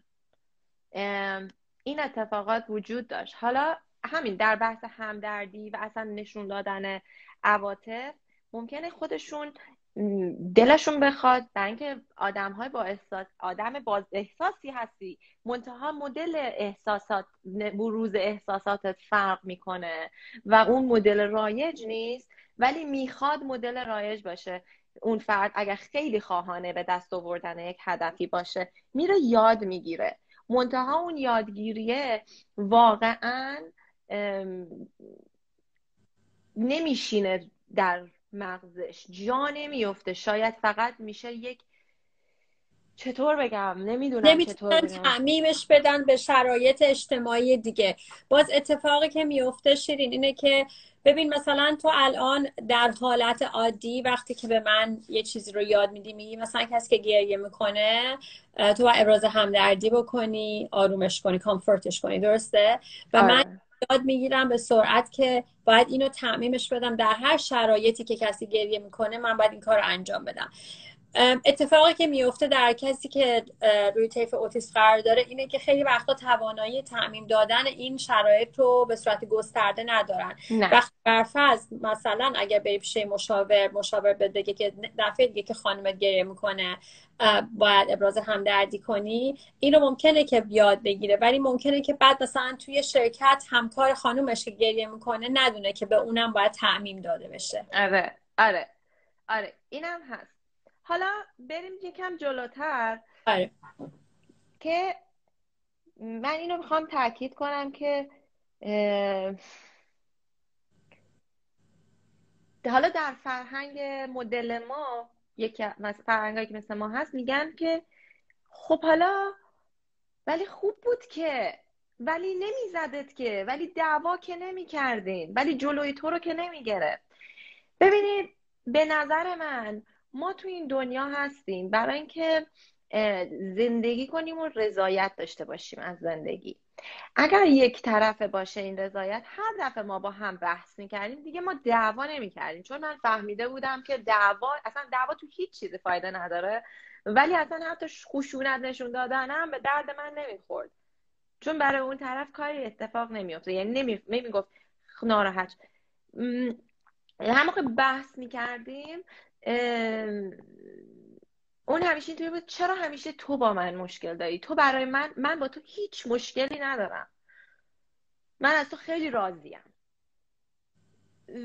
این اتفاقات وجود داشت. حالا همین در بحث همدردی و اصلا نشون دادن عواطف ممکنه خودشون دلشون بخواد برای اینکه آدم های با احساس آدم با احساسی هستی منتها مدل احساسات بروز احساساتت فرق می‌کنه و اون مدل رایج نیست. ولی می‌خواد مدل رایج باشه. اون فرد اگر خیلی خواهانه به دست آوردن یک هدفی باشه میره یاد می‌گیره. منتها اون یادگیریه واقعا نمیشینه در مغزش. جا نمیفته. شاید فقط میشه یک چطور بگم؟ نمی‌دونم چطور بگم. تعمیمش بدن به شرایط اجتماعی دیگه. باز اتفاقی که میفته شیرین اینه که ببین مثلا تو الان در حالت عادی وقتی که به من یه چیزی رو یاد میدی میگی مثلا کسی که گریه می‌کنه تو با ابراز همدردی بکنی آرومش کنی کامفورتش کنی درسته؟ و من آره. یاد می‌گیرم به سرعت که باید اینو تعمیمش بدم در هر شرایطی که کسی گریه می‌کنه من باید این کار رو انجام بدم. اتفاقی که میفته در کسی که روی طیف اوتیس قرار داره اینه که خیلی وقتا توانایی تعمیم دادن این شرایط رو به صورت گسترده ندارن. نه. وقتی برفرض مثلا اگر بری پیش مشاور مشاور بگه که دفعه دیگه که خانمت گریه می‌کنه باید ابراز همدردی کنی اینو ممکنه که بیاد بگیره. ولی ممکنه که بعد مثلا توی شرکت همکار خانومش که گریه می‌کنه ندونه که به اونم باید تعمیم داده بشه. آره. آره. آره. اینم هست. حالا بریم یکم جلوتر آره. که من اینو می‌خوام تاکید کنم که حالا در فرهنگ مدل ما یکی از فرهنگایی که مثل ما هست میگن که خب حالا ولی خوب بود که ولی نمیزدت که ولی دعوا که نمی‌کردین ولی جلوی تو رو که نمی‌گرفت. ببینید به نظر من ما تو این دنیا هستیم. برای اینکه زندگی کنیم و رضایت داشته باشیم از زندگی. اگر یک طرفه باشه این رضایت هر دفعه ما با هم بحث می‌کردیم دیگه ما دعوا نمی‌کردیم. چون من فهمیده بودم که دعوا اصلا دعوا تو هیچ چیزی فایده نداره. ولی اصلا حتی خشونت نشون دادنم به درد من نمی‌خورد. چون برای اون طرف کاری اتفاق نمیافته. یعنی نمی‌گفت ناراحت. هم موقع بحث می‌کردیم. اون همیشه اینطوری بود چرا همیشه تو با من مشکل داری؟ تو برای من من با تو هیچ مشکلی ندارم. من از تو خیلی راضیم.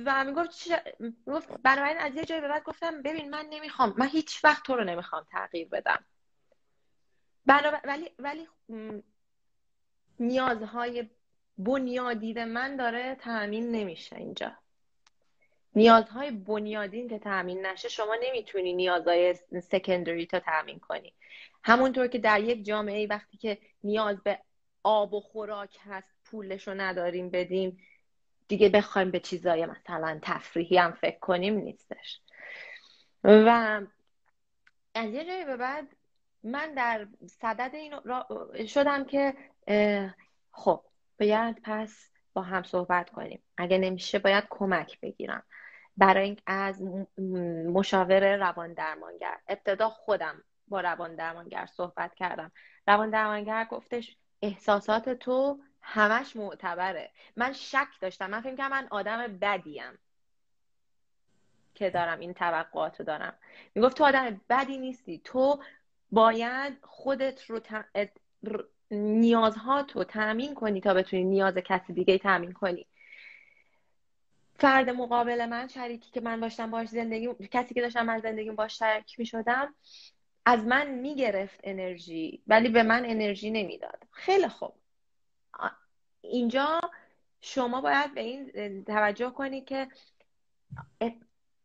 و می‌گفت. می‌گفت بنابراین از یه جایی به بعد گفتم ببین من نمی‌خوام من هیچ وقت تو رو نمی‌خوام تغییر بدم. ولی ولی نیازهای بنیادی من داره تأمین نمیشه اینجا. نیازهای بنیادین که تامین نشه شما نمی‌تونی نیازهای سکندری تا تامین کنی. همونطور که در یک جامعه وقتی که نیاز به آب و خوراک هست پولش رو نداریم بدیم دیگه بخوایم به چیزای مثلا تفریحی هم فکر کنیم نیستش. و از یه جایی به بعد من در صدد این شدم که خب باید پس با هم صحبت کنیم. اگه نمیشه باید کمک بگیرم. برای این از مشاور روان درمانگر. ابتدا خودم با روان درمانگر صحبت کردم. روان درمانگر گفتش احساسات تو همش معتبره. من شک داشتم. من فکر کنم من آدم بدیم که دارم این توقعات رو دارم. می‌گفت تو آدم بدی نیستی. تو باید خودت رو نیازهات رو تأمین کنی تا بتونی نیاز کسی دیگه تأمین کنی. فرد مقابل من شریکی که من داشتم باش زندگی کسی که داشتم من زندگیم باش شریک می شدم از من می‌گرفت انرژی ولی به من انرژی نمی‌داد. خیلی خوب. اینجا شما باید به این توجه کنی که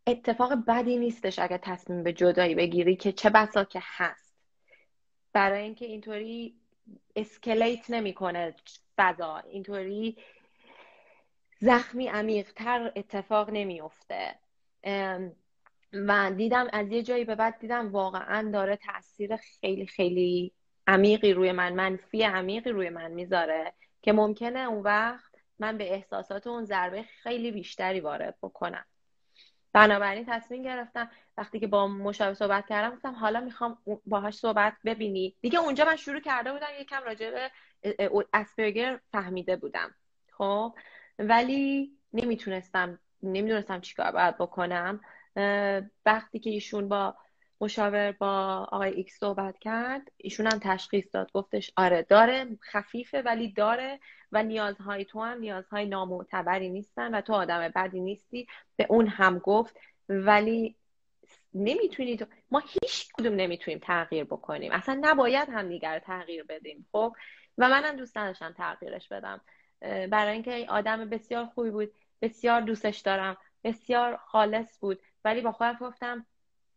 اتفاق بدی نیستش اگر تصمیم به جدایی بگیری که چه بسا که هست. برای اینکه اینطوری اسکلیت نمی‌کنه فضا. اینطوری زخمی عمیقتر اتفاق نمیفته و دیدم از یه جایی به بعد دیدم واقعا داره تاثیر خیلی خیلی عمیقی روی من منفی عمیقی روی من می‌ذاره که ممکنه اون وقت من به احساسات اون ضربه خیلی بیشتری وارد بکنم. بنابراین تصمیم گرفتم وقتی که با مشاور صحبت کردم گفتم حالا می‌خوام باهاش صحبت ببینی. دیگه اونجا من شروع کرده بودم یکم راجع به اسپرگر فهمیده بودم. خب؟ ولی نمی‌تونستم نمی‌دونستم چیکار باید بکنم. وقتی که ایشون با مشاور با آقای ایکس صحبت کرد. ایشون هم تشخیص داد. گفتش آره داره خفیفه ولی داره و نیازهای تو هم نیازهای نامعتبری نیستن و تو آدم بدی نیستی. به اون هم گفت. ولی نمی‌تونی تو ما هیچ کدوم نمی‌تونیم تغییر بکنیم. اصلا نباید هم دیگر تغییر بدیم خب؟ و منم دوست نداشتم تغییرش بدم. برای اینکه آدم بسیار خوبی بود. بسیار دوستش دارم. بسیار خالص بود. ولی با خودم گفتم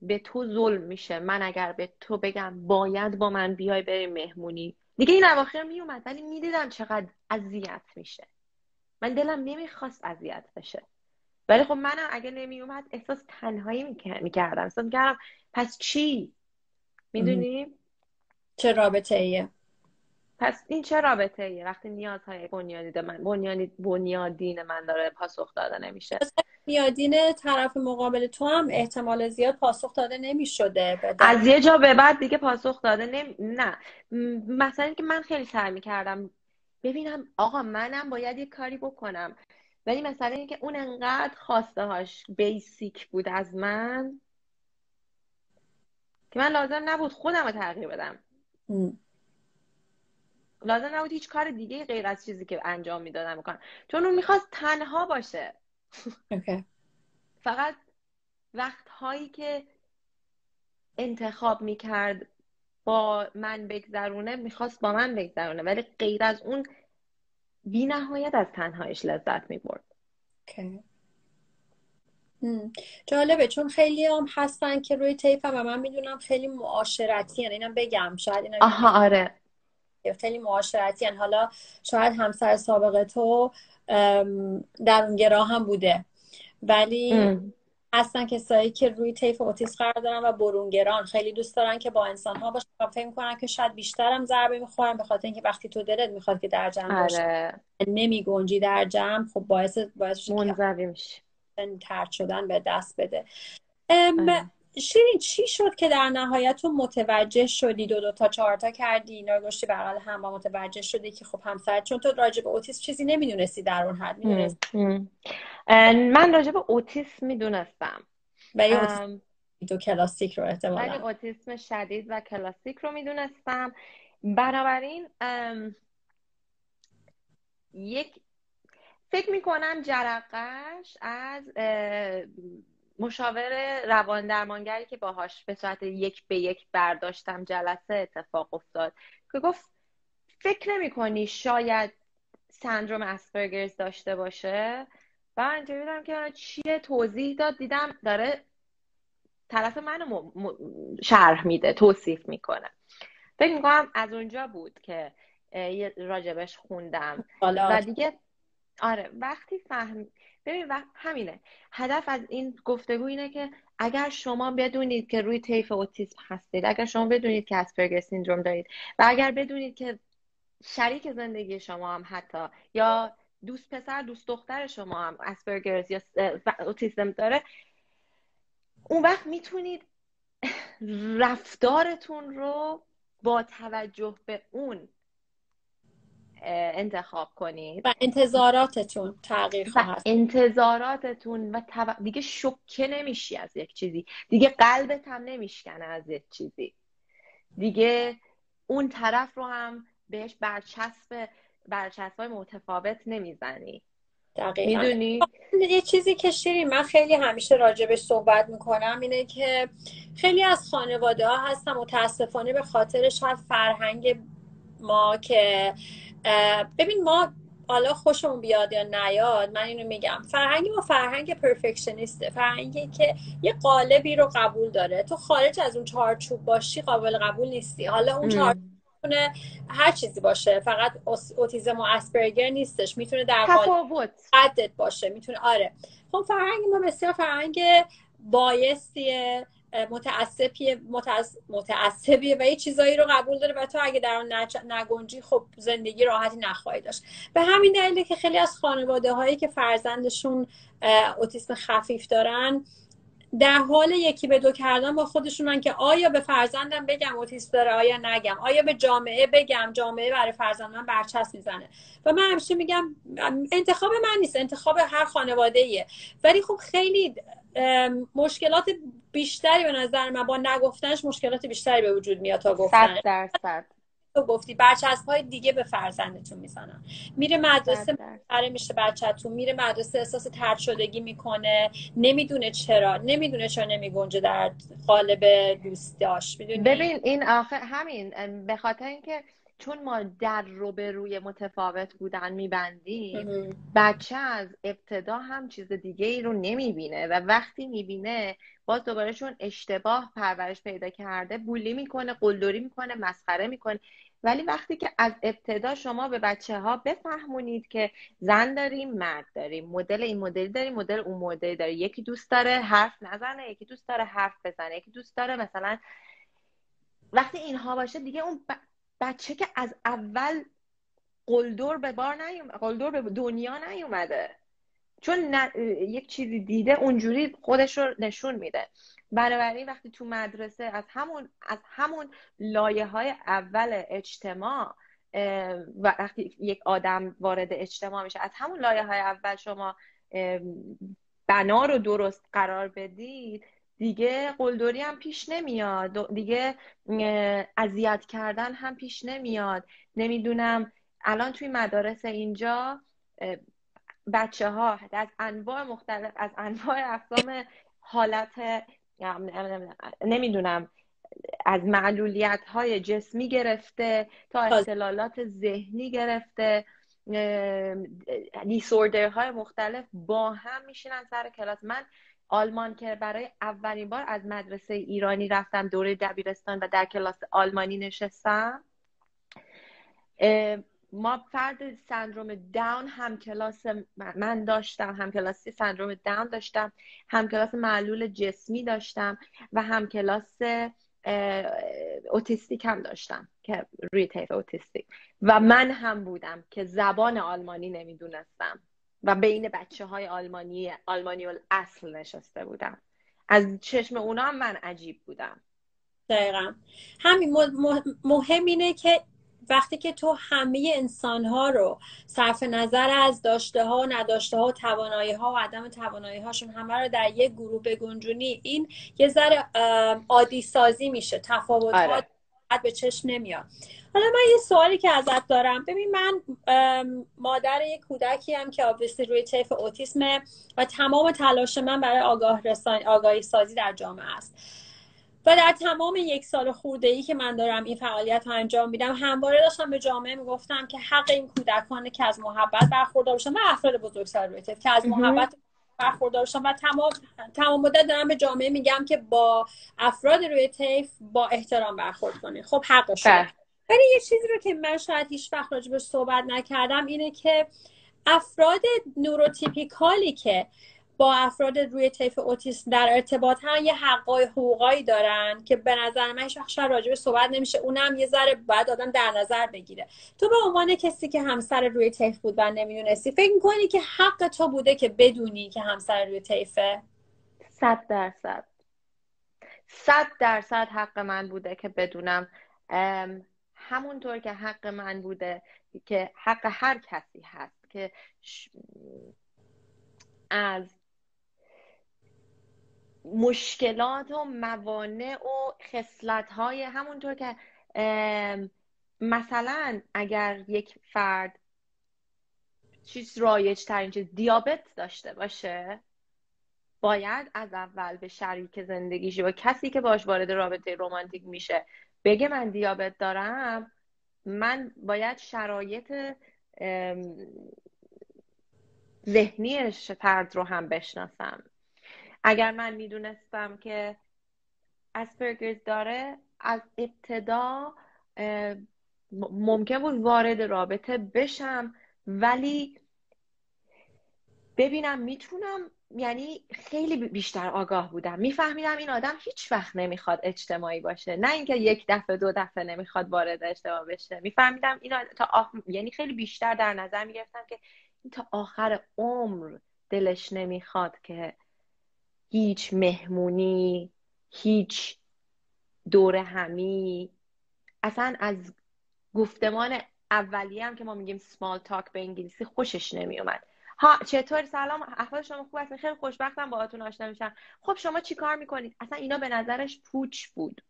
به تو ظلم میشه. من اگر به تو بگم باید با من بیای بریم مهمونی. دیگه این اواخر میومد ولی می‌دیدم چقدر اذیت میشه. من دلم نمی‌خواست اذیت بشه. ولی خب منم اگه نمیومد احساس تنهایی می‌کردم. احساس می‌کردم پس چی؟ می‌دونی؟ چه رابطه ایه پس این چه رابطه ایه وقتی نیازهای بنیادی من بنیادی بنیادین من داره پاسخ داده نمیشه. بنیادین طرف مقابل تو هم احتمال زیاد پاسخ داده نمی‌شده از یه جا به بعد دیگه پاسخ داده نمی... نه. مثلا که من خیلی سعی می‌کردم ببینم آقا منم باید یه کاری بکنم. ولی مثلا اینکه اون انقدر خواسته هاش بیسیک بود از من که من لازم نبود خودم رو تغییر بدم. لازم نبود هیچ کار دیگه غیر از چیزی که انجام می‌دادم بکنم. چون اون می‌خواست تنها باشه. Okay. فقط وقت هایی که انتخاب می‌کرد با من بگذرونه می‌خواست با من بگذرونه ولی غیر از اون بی نهایت از تنهایش لذت می‌برد okay. جالبه چون خیلی هم هستن که روی تیپ و من می‌دونم خیلی معاشرتی هن. اینم بگم شاید اینم آها آره خیلی معاشرتی هن. حالا شاید همسر سابقه تو در اون گراه هم بوده ولی ام. هستن کسایی که روی طیف اوتیس قرار دارن و برونگران خیلی دوست دارن که با انسان ها باشن و فکر کنن که شاید بیشتر هم ضربه می‌خورن به خاطر اینکه وقتی تو دلت می‌خواد که در جمع باشه آره. نمی گنجی در جمع خب باعث باعث منزوی میشه ترد شدن به دست بده شیرین چی شد که در نهایت تو متوجه شدی دو دو تا چهار تا کردی؟ اینا گشتی حال هم با متوجه شدی که خب همسر چون تو راجع به اوتیسم چیزی نمی‌دونستی در اون حد می‌دونستی. من راجع به اوتیسم می‌دونستم. ولی دو کلاسیک رو احتمالا. ولی اوتیسم شدید و کلاسیک رو می‌دونستم. بنابراین یک فکر می‌کنم جرقش از مشاور روان درمانگری که باهاش به صورت یک به یک برداشتم جلسه اتفاق افتاد که گفت فکر نمی کنی شاید سندروم اسپرگرز داشته باشه؟ و من اینطوری که چیه؟ توضیح داد دیدم داره طرف منو شرح میده توصیف می‌کنه. فکر می‌کنم از اونجا بود که راجبش خوندم. و دیگه آره وقتی فهم ببین وقت همینه. هدف از این گفتگو اینه که اگر شما بدونید که روی طیف اوتیسم هستید اگر شما بدونید که اسپرگر سیندروم دارید و اگر بدونید که شریک زندگی شما هم حتی یا دوست پسر دوست دختر شما هم اسپرگرز یا اوتیسم داره اون وقت می‌تونید رفتارتون رو با توجه به اون انتخاب کنید. و انتظاراتتون تغییر خواهد انتظاراتتون و دیگه شکه نمیشی از یک چیزی. دیگه قلبت هم نمیشکنه از یک چیزی. دیگه اون طرف رو هم بهش برچسب برچسب های متفاوت نمی‌زنی. دقیقا. می‌دونی؟ یه چیزی که شیرین من خیلی همیشه راجبش صحبت می‌کنم اینه که خیلی از خانواده ها هستن متاسفانه به خاطر شاید فرهنگ ما که ببین ما حالا خوشمون بیاد یا نیاد من اینو میگم. فرهنگ ما فرهنگ پرفکشنیسته. فرهنگی که یه قالبی رو قبول داره. تو خارج از اون چارچوب باشی قابل قبول نیستی. حالا اون چارچوب می‌تونه هر چیزی باشه. فقط اوتیزم و اسپرگر نیستش. می‌تونه در تفاوت. قدت باشه. می‌تونه آره. خب فرهنگ ما بسیار فرهنگ بایستیه. متعصبیه متعصبیه و یه چیزایی رو قبول داره و تو اگه در اون نگنجی خب زندگی راحتی نخواهی داشت. به همین دلیله که خیلی از خانواده هایی که فرزندشون اوتیسم خفیف دارن در حال یکی به دو کردن با خودشونن که آیا به فرزندم بگم اوتیسم داره آیا نگم؟ آیا به جامعه بگم؟ جامعه برای فرزندم برچسب می‌زنه. و من همیشه میگم انتخاب من نیست انتخاب هر خانواده ایه ولی خب خیلی مشکلات بیشتری به نظر من با نگفتنش مشکلات بیشتری به وجود میاد تا گفتن. صد درصد. تو گفتی برچسب های دیگه به فرزندتون می‌زنن. میره مدرسه برای میشه بچهتون میره مدرسه احساس ترد شدگی می‌کنه نمی‌دونه چرا نمی‌دونه چرا نمیگنجه در قالب دوست داشت ببین این آخر همین به خاطر اینکه چون ما در رو به روی متفاوت بودن میبندیم بچه از ابتدا هم چیز دیگه ای رو نمی‌بینه و وقتی می‌بینه باز دوباره چون اشتباه پرورش پیدا کرده بولی می‌کنه قلدری می‌کنه مسخره می‌کنه. ولی وقتی که از ابتدا شما به بچه ها بفهمونید که زن داریم مرد داریم مدل این مدلی داریم مدل اون مدلی داریم یکی دوست داره حرف نزنه یکی دوست داره حرف بزنه یکی دوست داره مثلا وقتی اینها باشه دیگه اون بچه که از اول قلدر به بار نیوم قلدر به دنیا نیومده. چون یک چیزی دیده اونجوری خودش رو نشون میده. بنابراین وقتی تو مدرسه از همون از همون لایه های اول اجتماع و وقتی یک آدم وارد اجتماع میشه از همون لایه های اول شما بنا رو درست قرار بدید دیگه قلدری هم پیش نمیاد. دیگه اذیت کردن هم پیش نمیاد. نمی‌دونم الان توی مدارس اینجا بچه ها از انواع مختلف از انواع اقسام حالت نمی‌دونم از معلولیت های جسمی گرفته تا اختلالات ذهنی گرفته دیسوردر های مختلف با هم میشینن سر کلاس. من آلمان که برای اولین بار از مدرسه ایرانی رفتم دوره دبیرستان و در کلاس آلمانی نشستم ما فرد سندروم داون هم کلاس من داشتم هم کلاس سندروم داون داشتم هم کلاس معلول جسمی داشتم و هم کلاس اوتیستیک هم داشتم که روی طیف اوتیستیک. و من هم بودم که زبان آلمانی نمی‌دونستم و بین بچه های آلمانی آلمانی اصل نشسته بودم. از چشم اونا من عجیب بودم. دقیقا. همین مهم اینه که وقتی که تو همه انسان ها رو صرف نظر از داشته ها و نداشته ها و توانایی ها و عدم توانایی هاشون همه رو در یک گروه بگنجونی این یه ذره عادی سازی میشه. تفاوت ها آره. به چشم نمیاد. حالا من یه سوالی که ازت دارم. ببین من مادر یک کودکی هم که آبویستی روی طیف اوتیسمه و تمام تلاش من برای آگاه رسان آگاهی سازی در جامعه است. و در تمام یک سال خورده ای که من دارم این فعالیت رو انجام میدم همواره داشتم به جامعه می‌گفتم که حق این کودکانه که از محبت برخوردار باشن و افراد بزرگسال روی که از محبت برخوردار باشن و تمام تمام مدت دارم به جامعه میگم که با افراد روی طیف با احترام برخورد کنید. خب حقشون. بله. ولی یه چیزی رو که من شاید هیچ وقت راجبش صحبت نکردم اینه که افراد نوروتیپیکالی که با افراد روی طیف اوتیسم در ارتباط هم یه حقای حقوقایی دارن که به نظر من وقت راجع به صحبت نمیشه. اونم یه ذره باید آدم در نظر بگیره. تو به عنوان کسی که همسر روی طیف بود و نمی‌دونستی فکر می‌کنی که حق تو بوده که بدونی که همسر روی طیفه؟ صد درصد. صد درصد حق من بوده که بدونم. همونطور که حق من بوده که حق هر کسی هست که از مشکلات و موانع و خصلت های همونطور که مثلا اگر یک فرد چیز رایج ترین چیز دیابت داشته باشه باید از اول به شریک زندگیش و کسی که باش وارد رابطه رومانتیک میشه بگه من دیابت دارم من باید شرایط ذهنیش فرد رو هم بشناسم. اگر من می‌دونستم که اسپرگرز داره از ابتدا ممکن بود وارد رابطه بشم ولی ببینم می‌تونم یعنی خیلی بیشتر آگاه بودم. میفهمیدم این آدم هیچ وقت نمی‌خواد اجتماعی باشه. نه اینکه یک دفعه دو دفعه نمی‌خواد وارد اجتماع بشه. میفهمیدم این تا آخ... یعنی خیلی بیشتر در نظر می‌گرفتم که این تا آخر عمر دلش نمی‌خواد که هیچ مهمونی هیچ دور همی. اصلا از گفتمان اولیه هم که ما میگیم سمال تاک به انگلیسی خوشش نمیومد. ها چطور؟ سلام. احوال شما خوب هستین؟ خیلی خوشبختم باهاتون آشنا میشم. خب شما چی کار می‌کنید؟ اصلا اینا به نظرش پوچ بود.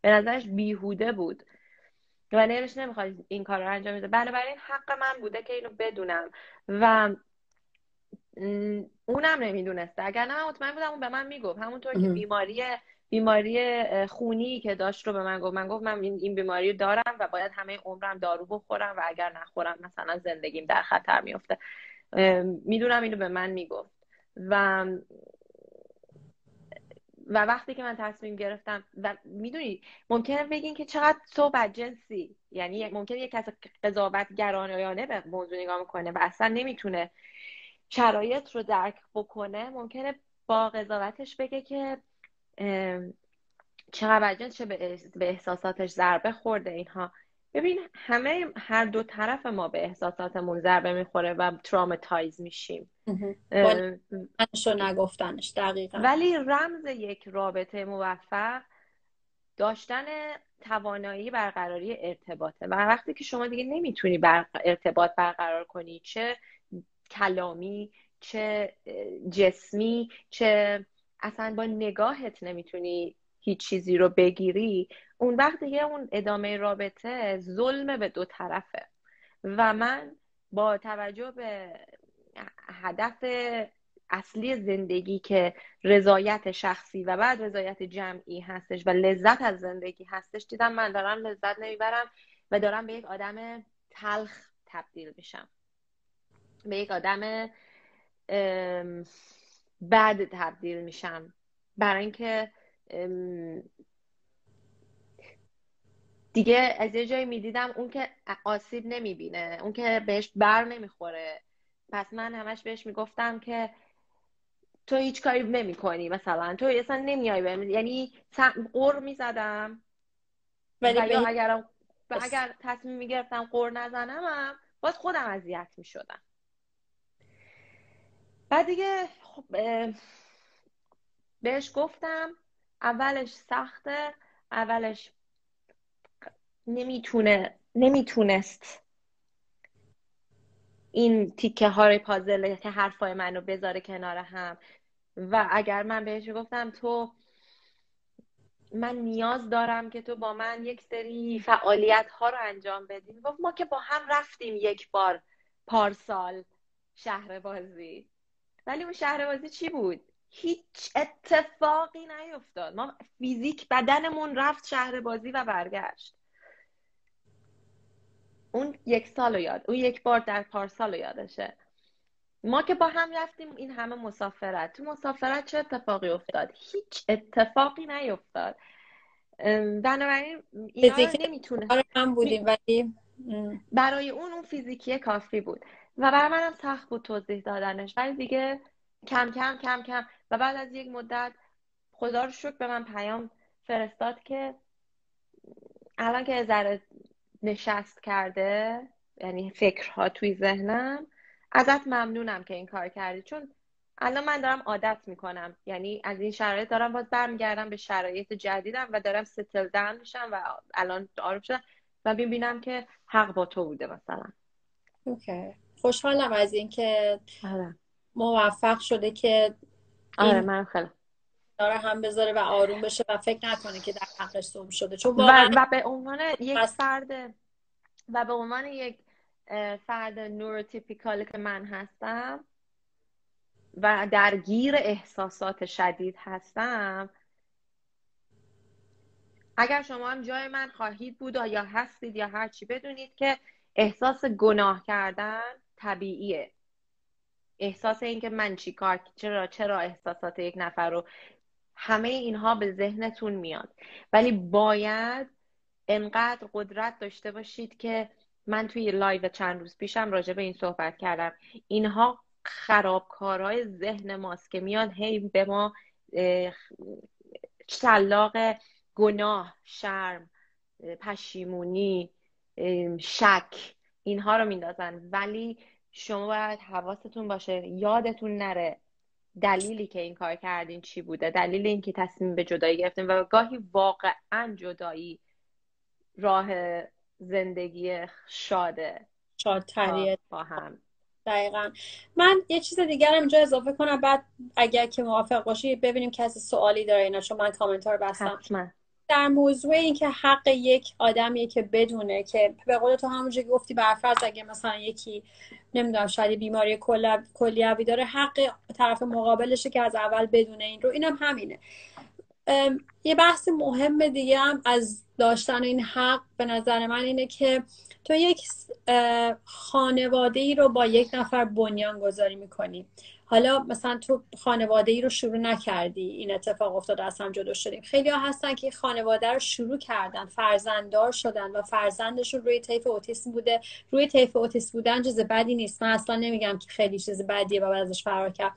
به نظرش بیهوده بود. و نمی‌خواد این کار رو انجام بده. بنابراین حق من بوده که اینو بدونم. و اونم نمی‌دونسته. اگر نه مطمئن بودم اون به من می‌گفت. همونطور که بیماری بیماری خونی که داشت رو به من گفت. من گفت من این بیماری رو دارم و باید همه عمرم دارو بخورم و اگر نخورم مثلا زندگیم در خطر میفته می‌دونم اینو به من می‌گفت. و و وقتی که من تصمیم گرفتم و می‌دونی ممکنه بگین که چقدر تو جنسی. یعنی ممکنه یک کس قضاوت گرانایانه به موضوع نگاه می‌کنه و اصلا نمی‌تونه شرایط رو درک بکنه ممکنه با قضاوتش بگه که چقدر جنس چه به احساساتش ضربه خورده اینها. ببین همه هر دو طرف ما به احساساتمون ضربه می‌خوره و ترامتایز میشیم. شو نگفتنش دقیقا. ولی رمز یک رابطه موفق داشتن توانایی برقراری ارتباطه. و وقتی که شما دیگه نمی‌تونی بر... ارتباط برقرار کنی چه کلامی چه جسمی چه اصلا با نگاهت نمی‌تونی هیچ چیزی رو بگیری. اون وقت دیگه اون ادامه رابطه ظلم به دو طرفه. و من با توجه به هدف اصلی زندگی که رضایت شخصی و بعد رضایت جمعی هستش و لذت از زندگی هستش دیدم من دارم لذت نمی‌برم و دارم به یک آدم تلخ تبدیل میشم. به یک آدم بد تبدیل میشم. برای اینکه دیگه از یه جایی می‌دیدم اون که آسیب نمی‌بینه اون که بهش بر نمی‌خوره. پس من همش بهش می‌گفتم که تو هیچ کاری نمی کنی مثلا. تو اصلا نمیای بهم. یعنی قر می‌زدم. ولی اگر اگر تصمیم می‌گرفتم قر نزنم باز خودم اذیت می‌شدم. بعد دیگه خب بهش گفتم اولش سخته اولش نمی‌تونه نمی‌تونست این تیکه های پازل که حرفای منو بذاره کنار هم. و اگر من بهش گفتم تو من نیاز دارم که تو با من یک سری فعالیت ها رو انجام بدیم گفت ما که با هم رفتیم یک بار پارسال شهر بازی. ولی اون شهر بازی چی بود؟ هیچ اتفاقی نیفتاد. ما فیزیک بدنمون رفت شهر بازی و برگشت. اون یک سال یاد اون یک بار در پارسال یادشه. ما که با هم رفتیم این همه مسافرت. تو مسافرت چه اتفاقی افتاد؟ هیچ اتفاقی نیفتاد. بنابراین اینا نمی‌تونه هم بودیم ولی برای اون اون فیزیکی کافی بود. و برای منم سخت بود توضیح دادنش ولی دیگه کم کم کم کم. و بعد از یک مدت خدا رو شکر به من پیام فرستاد که الان که ذره نشست کرده یعنی فکرها توی ذهنم ازت ممنونم که این کار کردی. چون الان من دارم عادت می‌کنم. یعنی از این شرایط دارم باز برمیگردم به شرایط جدیدم و دارم ستل میشم و الان آروم شدم و ببینم که حق با تو بوده مثلا. اوکی. خوشحالم از اینکه آره. موفق شده که آره من خیلی داره هم بذاره و آروم بشه و فکر نکنه که در حقش سوم شده چون و, و به عنوان یک فرد و به عنوان یک فرد نوروتیپیکال که من هستم و درگیر احساسات شدید هستم اگر شما هم جای من خواهید بود یا هستید یا هر چی بدونید که احساس گناه کردن طبیعیه. احساس اینکه من چی کار چرا چرا احساسات یک نفر رو همه اینها به ذهنتون میاد. ولی باید انقدر قدرت داشته باشید که من توی لایو چند روز پیشم راجع به این صحبت کردم. اینها خرابکارهای ذهن ماست که میاد هی به ما شلاق گناه شرم پشیمونی شک اینها رو میندازن. ولی شما باید حواستون باشه یادتون نره دلیلی که این کار کردین چی بوده. دلیل اینکه تصمیم به جدایی گرفتین و گاهی واقعا جدایی راه زندگی شاده شادتریه. با هم. دقیقا. من یه چیز دیگر اینجا اضافه کنم. بعد اگر که موافق باشی ببینیم کسی سوالی داره اینا چون من کامنتار بستم. حتما. در موضوع این که حق یک آدمیه که بدونه که به قول تو همونجا گفتی برفرض اگه مثلا یکی نمی‌دونم شاید بیماری کلیوی داره حق طرف مقابلشه که از اول بدونه این رو. اینم همینه. یه بحث مهم دیگه هم از داشتن این حق به نظر من اینه که تو یک خانواده ای رو با یک نفر بنیان گذاری می‌کنی. حالا مثلا تو خانواده ای رو شروع نکردی این اتفاق افتاد از هم جدا شدیم. خیلی ها هستن که خانواده رو شروع کردن فرزنددار شدن و فرزندشون روی طیف اوتیسم بوده. روی طیف اوتیسم بودن چیز بدی نیست. من اصلا نمیگم که خیلی چیز بدیه و ازش فرار کرد.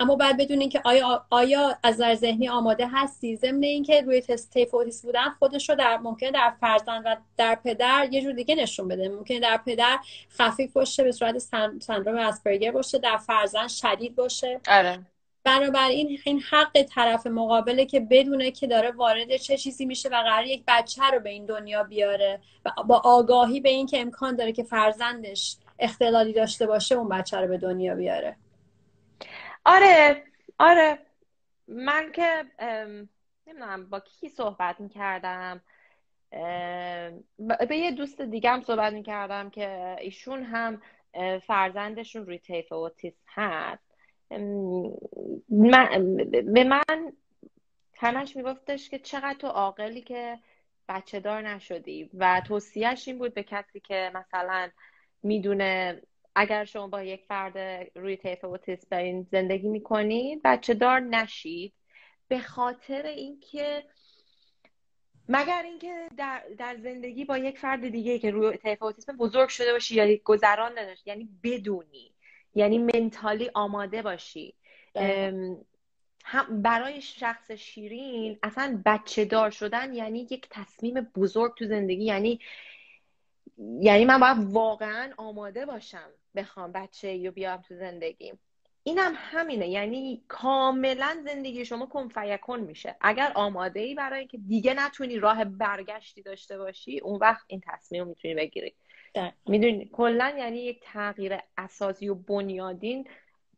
اما باید بدونین که آیا آیا از نظر ذهنی آماده هستی؟ ضمن اینکه روی تست تیفوتیس بودن خودش رو در ممکنه در فرزند و در پدر یه جور دیگه نشون بده. ممکنه در پدر خفیف باشه به صورت سندروم اسپرگر باشه در فرزند شدید باشه. آره. بنابراین این حق طرف مقابله که بدونه که داره وارد چه چیزی میشه و قرار یک بچه رو به این دنیا بیاره و با آگاهی به اینکه امکان داره که فرزندش اختلالی داشته باشه اون بچه رو به دنیا بیاره. آره آره. من که نمی‌دونم با کی صحبت می‌کردم. به یه دوست دیگه هم صحبت می‌کردم که ایشون هم فرزندشون روی طیف اوتیسم هست. به من تنش میگفتش که چقدر تو عاقلی که بچه دار نشدی. و توصیهش این بود به کسی که مثلا می‌دونه اگر شما با یک فرد روی طیف اوتیسم دارین زندگی می‌کنید بچه دار نشید. به خاطر اینکه مگر اینکه در, در زندگی با یک فرد دیگه که روی طیف اوتیسم بزرگ شده باشی یا گذران نداشت یعنی بدونی یعنی منتالی آماده باشی. هم برای شخص شیرین اصلا بچه دار شدن یعنی یک تصمیم بزرگ تو زندگی یعنی یعنی من باید واقعا آماده باشم. بخوام بچه یا بیام تو زندگیم. اینم همینه یعنی کاملا زندگی شما کن فیکن میشه. اگر آماده ای برای که دیگه نتونی راه برگشتی داشته باشی اون وقت این تصمیم می‌تونی بگیری. می‌دونی کلا یعنی یک تغییر اساسی و بنیادین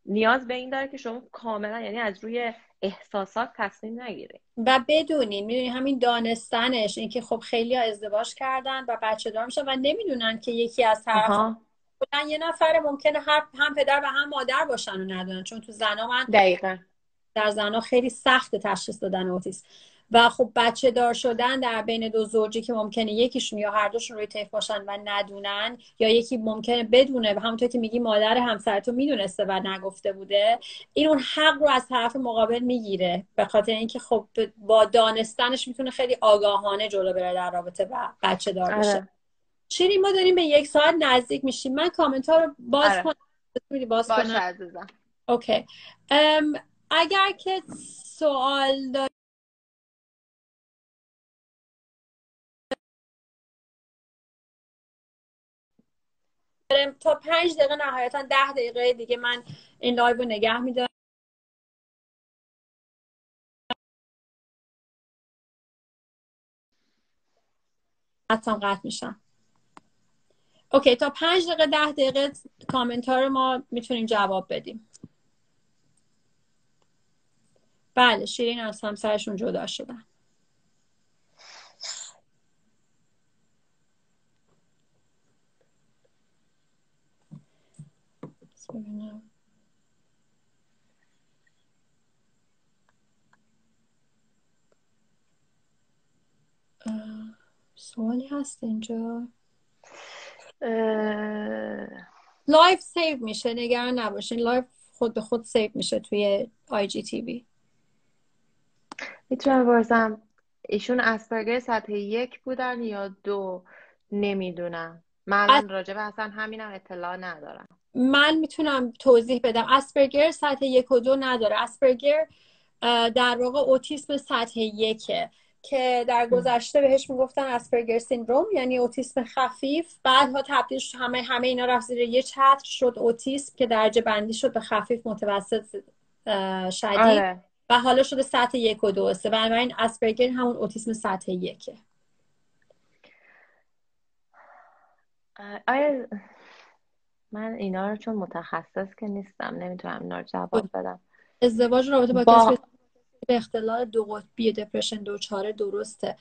نیاز به این داره که شما کاملا یعنی از روی احساسات تصمیم نگیره و بدونین می‌دونی همین دانستنش اینکه خب خیلی ها ازدواج کردن و بچه دار میشن و نمی‌دونن که یکی از طرف یه نفر ممکنه هم پدر و هم مادر باشن و ندونن چون تو زنا من دقیقا. در زنا خیلی سخت تشخیص دادن اوتیسم. و خب بچه دار شدن در بین دو زوجی که ممکنه یکیشون یا هر دوشون روی طیف باشن و ندونن یا یکی ممکنه بدونه و همونطور که میگی مادر همسرتو می‌دونسته و نگفته بوده این اون حق رو از طرف مقابل می‌گیره. به خاطر اینکه خب با دانستنش می‌تونه خیلی آگاهانه جلو بره در رابطه و بچه دار بشه. شیرین ما داریم به یک ساعت نزدیک میشیم. من کامنت ها رو باز آره. کنم. باز کنم. اوکی. اگر که سوال داری تا پنج دقیقه نهایتا ده دقیقه دیگه من این live رو نگه میدارم. حتما قطع میشم. okay تا پنج دقیقه ده دقیقه کامنت ها رو ما می‌تونیم جواب بدیم. بله شیرین از همسرشون جدا شدن. سوالی هست اینجا؟ live save میشه نگران نباشین. live خود به خود save میشه توی IGTV می‌تونم بپرسم ایشون اسپرگر سطح یک بودن یا دو؟ نمی‌دونم. من الان راجبه اصلا همینم اطلاع ندارم. من می‌تونم توضیح بدم. اسپرگر سطح یک و دو نداره. اسپرگر در واقع اوتیسم سطح یکه. که در گذشته بهش می‌گفتن اسپرگر سیندروم یعنی اوتیسم خفیف. بعدها تبدیل شد همه همه اینا رفت زیر یه چتر شد اوتیسم که درجه بندی شد به خفیف متوسط شدید. آره. و حالا شده سطح یک و دو. است بنابراین اسپرگر همون اوتیسم سطح یکه آیا من اینا رو چون متخصص که نیستم نمی‌تونم اینا رو جواب بدم. ازدواج رابطه با, با... به اختلال دو قطبی دپرشن دو چاره درسته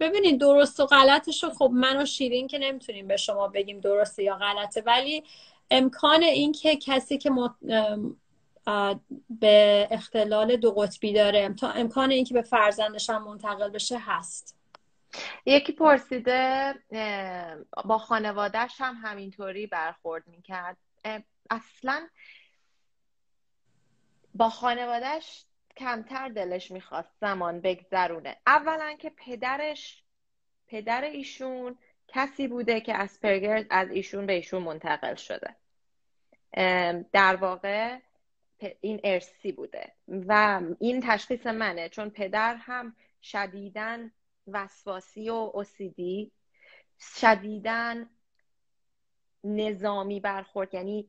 ببینید درست و غلطش رو خب من و شیرین که نمی‌تونیم به شما بگیم درسته یا غلطه ولی امکان این که کسی که به اختلال دو قطبی داره تا امکان اینکه به فرزندش هم منتقل بشه هست. یکی پرسیده با خانوادهش هم همینطوری برخورد می‌کرد. اصلا با خانوادهش کمتر دلش می‌خواست زمان بگذرونه. اولا که پدرش پدر ایشون کسی بوده که اسپرگر از ایشون به ایشون منتقل شده. در واقع این ارسی بوده. و این تشخیص منه چون پدر هم شدیدن وسواسی و OCD شدیدن نظامی برخورد. یعنی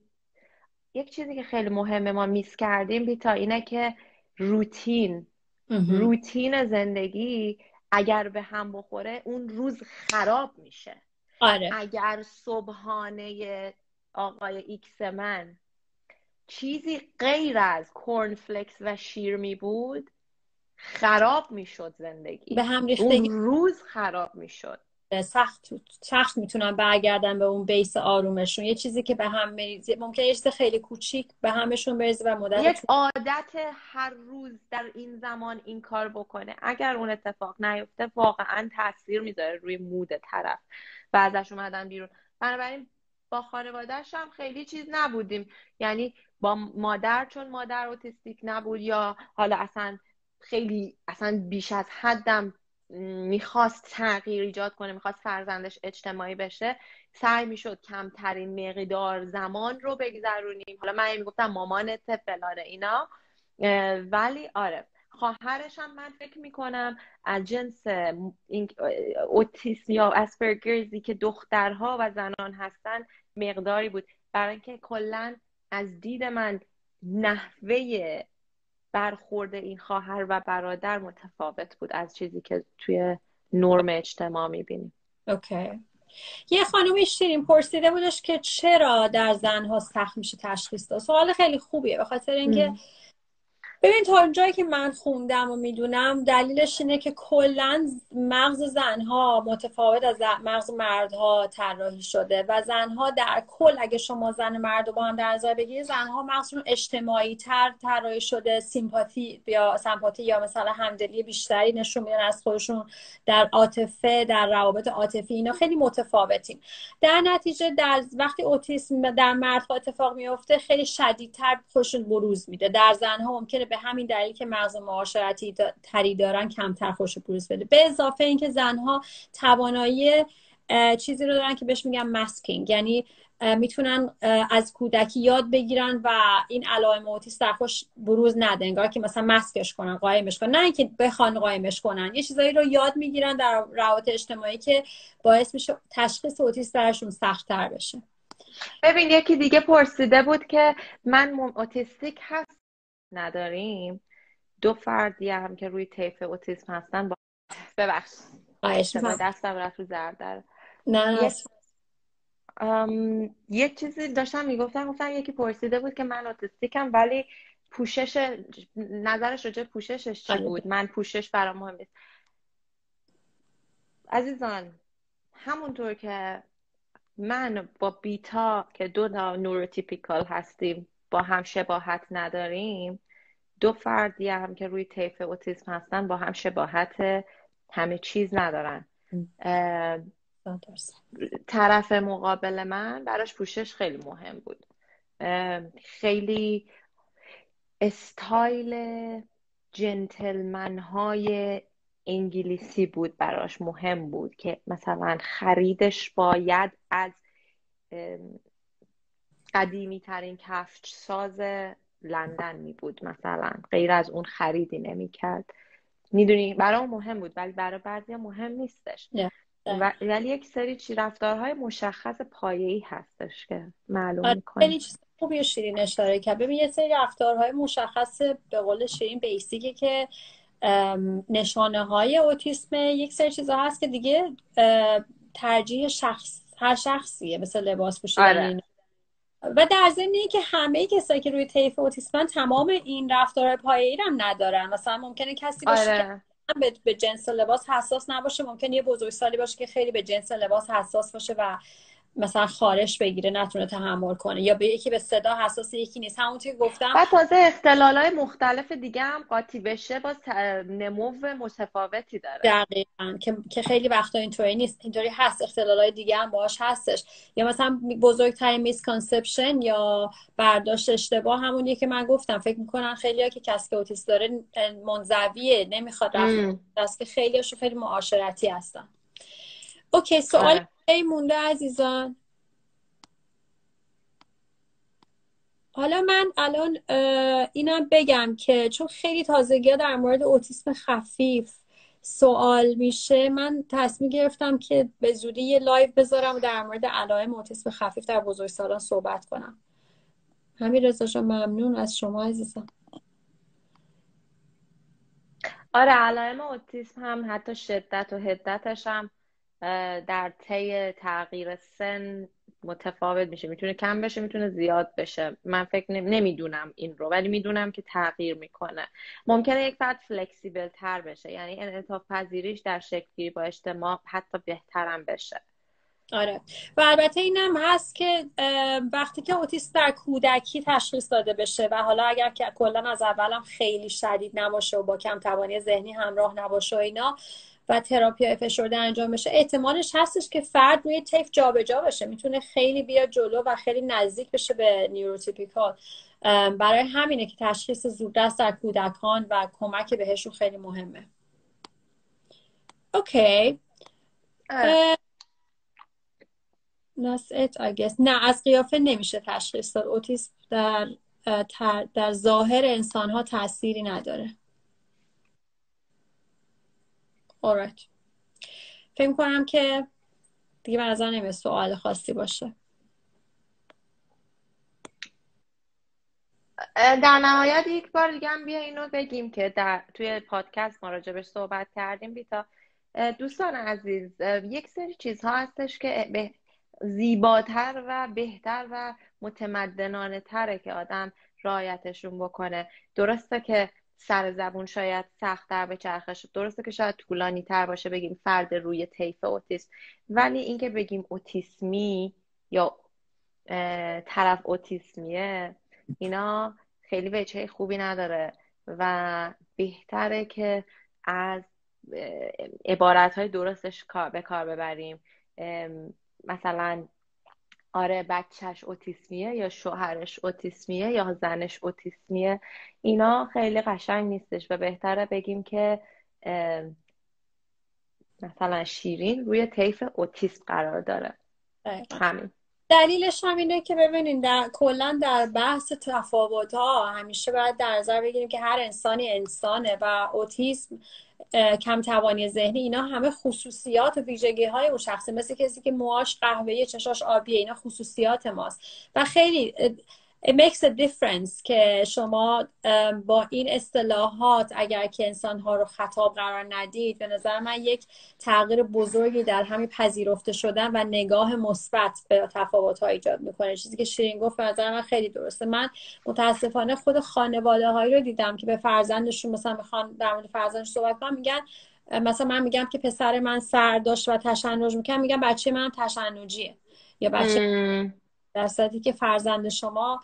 یک چیزی که خیلی مهمه ما miss کردیم بیتا اینه که روتین. روتین زندگی اگر به هم بخوره اون روز خراب میشه. آره. اگر صبحانه آقای ایکس من چیزی غیر از کورنفلکس و شیر می بود خراب می‌شد زندگی. به هم اون روز خراب می‌شد. سخت سخت می‌تونن برگردن به اون بیس آرومشون. یه چیزی که به هم مریزه ممکنه یه چیز خیلی کوچیک به همشون بریزه و مدت یک عادت هر روز در این زمان این کار بکنه. اگر اون اتفاق نیفته واقعا تاثیر می‌ذاره روی مود طرف و ازش اومدن بیرون. بنابراین با خانوادهش هم خیلی چیز نبودیم. یعنی با مادر چون مادر اوتیستیک نبود یا حالا اصلا خیلی اصلا بیش از حدم می‌خواست تغییر ایجاد کنه می‌خواست فرزندش اجتماعی بشه سعی می‌شد کمترین مقدار زمان رو بگذرونیم. حالا من می‌گفتم مامانت فلان اینا. ولی آره خواهرش هم من فکر می‌کنم از جنس اوتیسم یا اسپرگرزی که دخترها و زنان هستن مقداری بود. برای اینکه کلا از دید من نحوه برخورد این خواهر و برادر متفاوت بود از چیزی که توی نرم اجتماع می‌بینیم. اوکی. یه خانومی شیرین پرسیده بودش که چرا در زنها سخت میشه تشخیص داد. سوال خیلی خوبیه به خاطر اینکه ببین تا اونجایی که من خوندم و می‌دونم دلیلش اینه که کلا مغز زنها متفاوت از مغز مردها طراحی شده و زنها در کل اگه شما زن مرد با هم در نظر بگیرید زنها مغزشون اجتماعی تر طراحی شده سیمپاتی یا سمپاتی یا مثلا همدلی بیشتری نشون میدن از خودشون در عاطفه در روابط عاطفی اینا خیلی متفاوتیم در نتیجه در وقتی اوتیسم در مردها اتفاق میفته خیلی شدیدتر خودشون بروز میده. در زنها ممکنه به همین دلیل که مغز معاشرتی تری دارن کمتر خوش بروز بده. به اضافه اینکه زنها توانایی چیزی رو دارن که بهش میگن مسکینگ یعنی می‌تونن از کودکی یاد بگیرن و این علائم اوتیس در خوش بروز نده. انگار که مثلا مسکش کنن قایمش کنن. نه اینکه بخوان قایمش کنن. یه چیزایی رو یاد می‌گیرن در روابط اجتماعی که باعث میشه تشخیص اوتیس درشون سختتر بشه. ببین یکی دیگه پرسیده بود که من اوتیستیک هست نداریم دو فردی هم که روی طیف اوتیسم هستن با ببخش. دستم رفت رو زردر. نه. یه چیزی داشتم می‌گفتم گفتم یکی پرسیده بود که من اوتیستیکم ولی پوشش نظرش راجع پوششش چی بود؟ من پوشش برام مهم نیست. عزیزان همونطور که من با بیتا که دو تا نوروتیپیکال هستیم با هم شباهت نداریم دو فردی هم که روی طیف اوتیسم هستن با هم شباهت همه چیز ندارن. طرف مقابل من براش پوشش خیلی مهم بود. خیلی استایل جنتلمن های انگلیسی بود براش مهم بود که مثلا خریدش باید از قدیمی ترین کفش ساز لندن می بود مثلا. غیر از اون خریدی نمی کرد می‌دونی برای مهم بود ولی برای بعضی مهم نیستش. ولی یک سری چی رفتارهای مشخص ای هستش که معلوم آره، می‌کنه خیلی چیز خوبی شیرین اشاره کرد. ببین یه سری رفتارهای مشخص به قول شیرین بیسیکه که نشانه های اوتیسم یک سری چیزها هست که دیگه ترجیح شخص هر شخصیه مثل لباس پوشیدن آره. و در ضمن که همه کسایی که روی طیف اوتیسمن تمام این رفتار پایه‌ای هم ندارن مثلا ممکنه کسی باشه آره. که به جنس لباس حساس نباشه ممکنه یه بزرگسالی باشه که خیلی به جنس لباس حساس باشه و مثلا خارش بگیره نتونه تحمل کنه. یا به یکی به صدا حساس یکی نیست. همونطور که گفتم. و تازه اختلال های مختلف دیگه هم قاطی بشه باز نمود متفاوتی داره. دقیقا. که, که خیلی وقتا اینطوری نیست. اینطوری هست. اختلال های دیگه هم باش هستش. یا مثلا بزرگترین misconception یا برداشت اشتباه همونیه که من گفتم. فکر می‌کنن خیلی ها که که اوتیسم داره منزویه نمی‌خواد رفت. دست که خیلی خیلی معاشرتی هستن. okay سوال آره. ای مونده عزیزان. حالا من الان اینم بگم که چون خیلی تازگی در مورد اوتیسم خفیف سوال میشه من تصمیم گرفتم که به زودی یه live بذارم و در مورد علائم اوتیسم خفیف در بزرگسالان صحبت کنم. همین رضا ممنون از شما عزیزم. آره علائم اوتیسم هم حتی شدت و حدتش هم در طی تغییر سن متفاوت میشه. می‌تونه کم بشه می‌تونه زیاد بشه. من فکر نمی‌دونم این رو ولی می‌دونم که تغییر می‌کنه. ممکنه یک فرد فلکسیبل تر بشه یعنی انعطاف پذیریش در شکلی با اجتماع حتی بهترم بشه. آره. و البته اینم هست که وقتی که اوتیست در کودکی تشخیص داده بشه و حالا اگر که کلا از اولم خیلی شدید نباشه و با کم توانی ذهنی همراه نباشه و اینا و تراپی فشرده انجام بشه. احتمالش هستش که فرد روی طیف جابجا بشه می‌تونه خیلی بیاد جلو و خیلی نزدیک بشه به neurotypical. برای همینه که تشخیص زودرس در کودکان و کمک بهشون خیلی مهمه. okay. نه از قیافه نمیشه تشخیص داد. اوتیسم در در ظاهر انسان ها تأثیری نداره. Alright. فکر کنم که دیگه به نظر نمیاد سوال خاصی باشه. در نهایت یک بار دیگه هم بیا اینو بگیم که در توی پادکست ما راجبش صحبت کردیم بیتا. دوستان عزیز یک سری چیزها هستش که به زیباتر و بهتر و متمدنانه تره که آدم رایتشون بکنه. درسته که سر زبون شاید سختتر به چرخش درسته که شاید طولانی تر باشه بگیم فرد روی طیف اوتیسم. ولی اینکه بگیم اوتیسمی یا طرف اوتیسمیه اینا خیلی وجه خوبی نداره و بهتره که از عبارت های درستش به کار ببریم. مثلا آره بچهش اوتیسمیه یا شوهرش اوتیسمیه یا زنش اوتیسمیه اینا خیلی قشنگ نیستش و بهتره بگیم که مثلا شیرین روی طیف اوتیسم قرار داره. همین. دلیلش هم اینه که ببینید در کلا در بحث تفاوت ها همیشه باید در نظر بگیریم که هر انسانی انسانه و اوتیسم کم توانی ذهنی اینا همه خصوصیات و ویژگی های اون شخصه. مثل کسی که موهاش قهوه‌ای چشاش آبیه اینا خصوصیات ماست. و خیلی it makes a difference که شما با این اصطلاحات اگر که انسان ها رو خطاب قرار ندید به نظر من یک تغییر بزرگی در همین پذیرفته شدن و نگاه مثبت به تفاوت ها ایجاد می‌کنه. چیزی که شیرین گفت به نظر من خیلی درسته. من متاسفانه خود خانواده هایی رو دیدم که به فرزندشون مثلا می‌خوان در مورد فرزندش صحبت کنم میگن مثلا من میگم که پسر من سر داشت و تشنج می‌کنم میگم بچه من تشنجیه یا بچه در صورتی که فرزند شما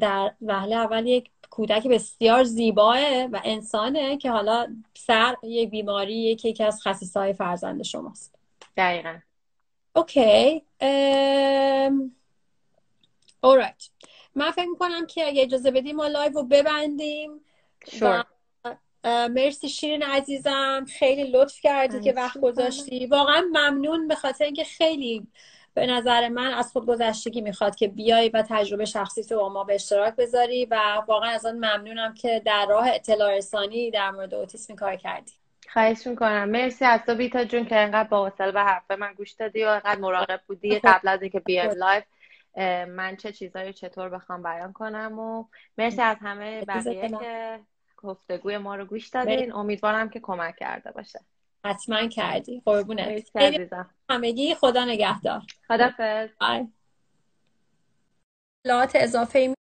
در وهله اول یک کودک بسیار زیباه و انسانه که حالا سر یک بیماری یکی یکی از خصیصه فرزند شماست. دقیقا. okay. ام... من فکر می‌کنم که اگه اجازه بدیم ما live رو ببندیم. Sure. مرسی شیرین عزیزم. خیلی لطف کردی که وقت گذاشتی. واقعا ممنون به خاطر اینکه خیلی به نظر من از خود گذشتگی می‌خواد که بیای و تجربه شخصی تو با ما به اشتراک بذاری و واقعا از آن ممنونم که در راه اطلاع رسانی در مورد اوتیسم کار کردی. خواهش می‌کنم. مرسی از تو بیتا جون که انقدر با حوصله به حرف من گوش دادی و انقدر مراقب بودی قبل از اینکه بیایم live من چه چیزایی چطور بخوام بیان کنم و مرسی از همه بقیه که گفتگوی ما رو گوش دادین. امیدوارم که کمک کرده باشه. حتما کردی. قربونت. همگی خدا نگهدار. خدافظ اطلاعات اضافه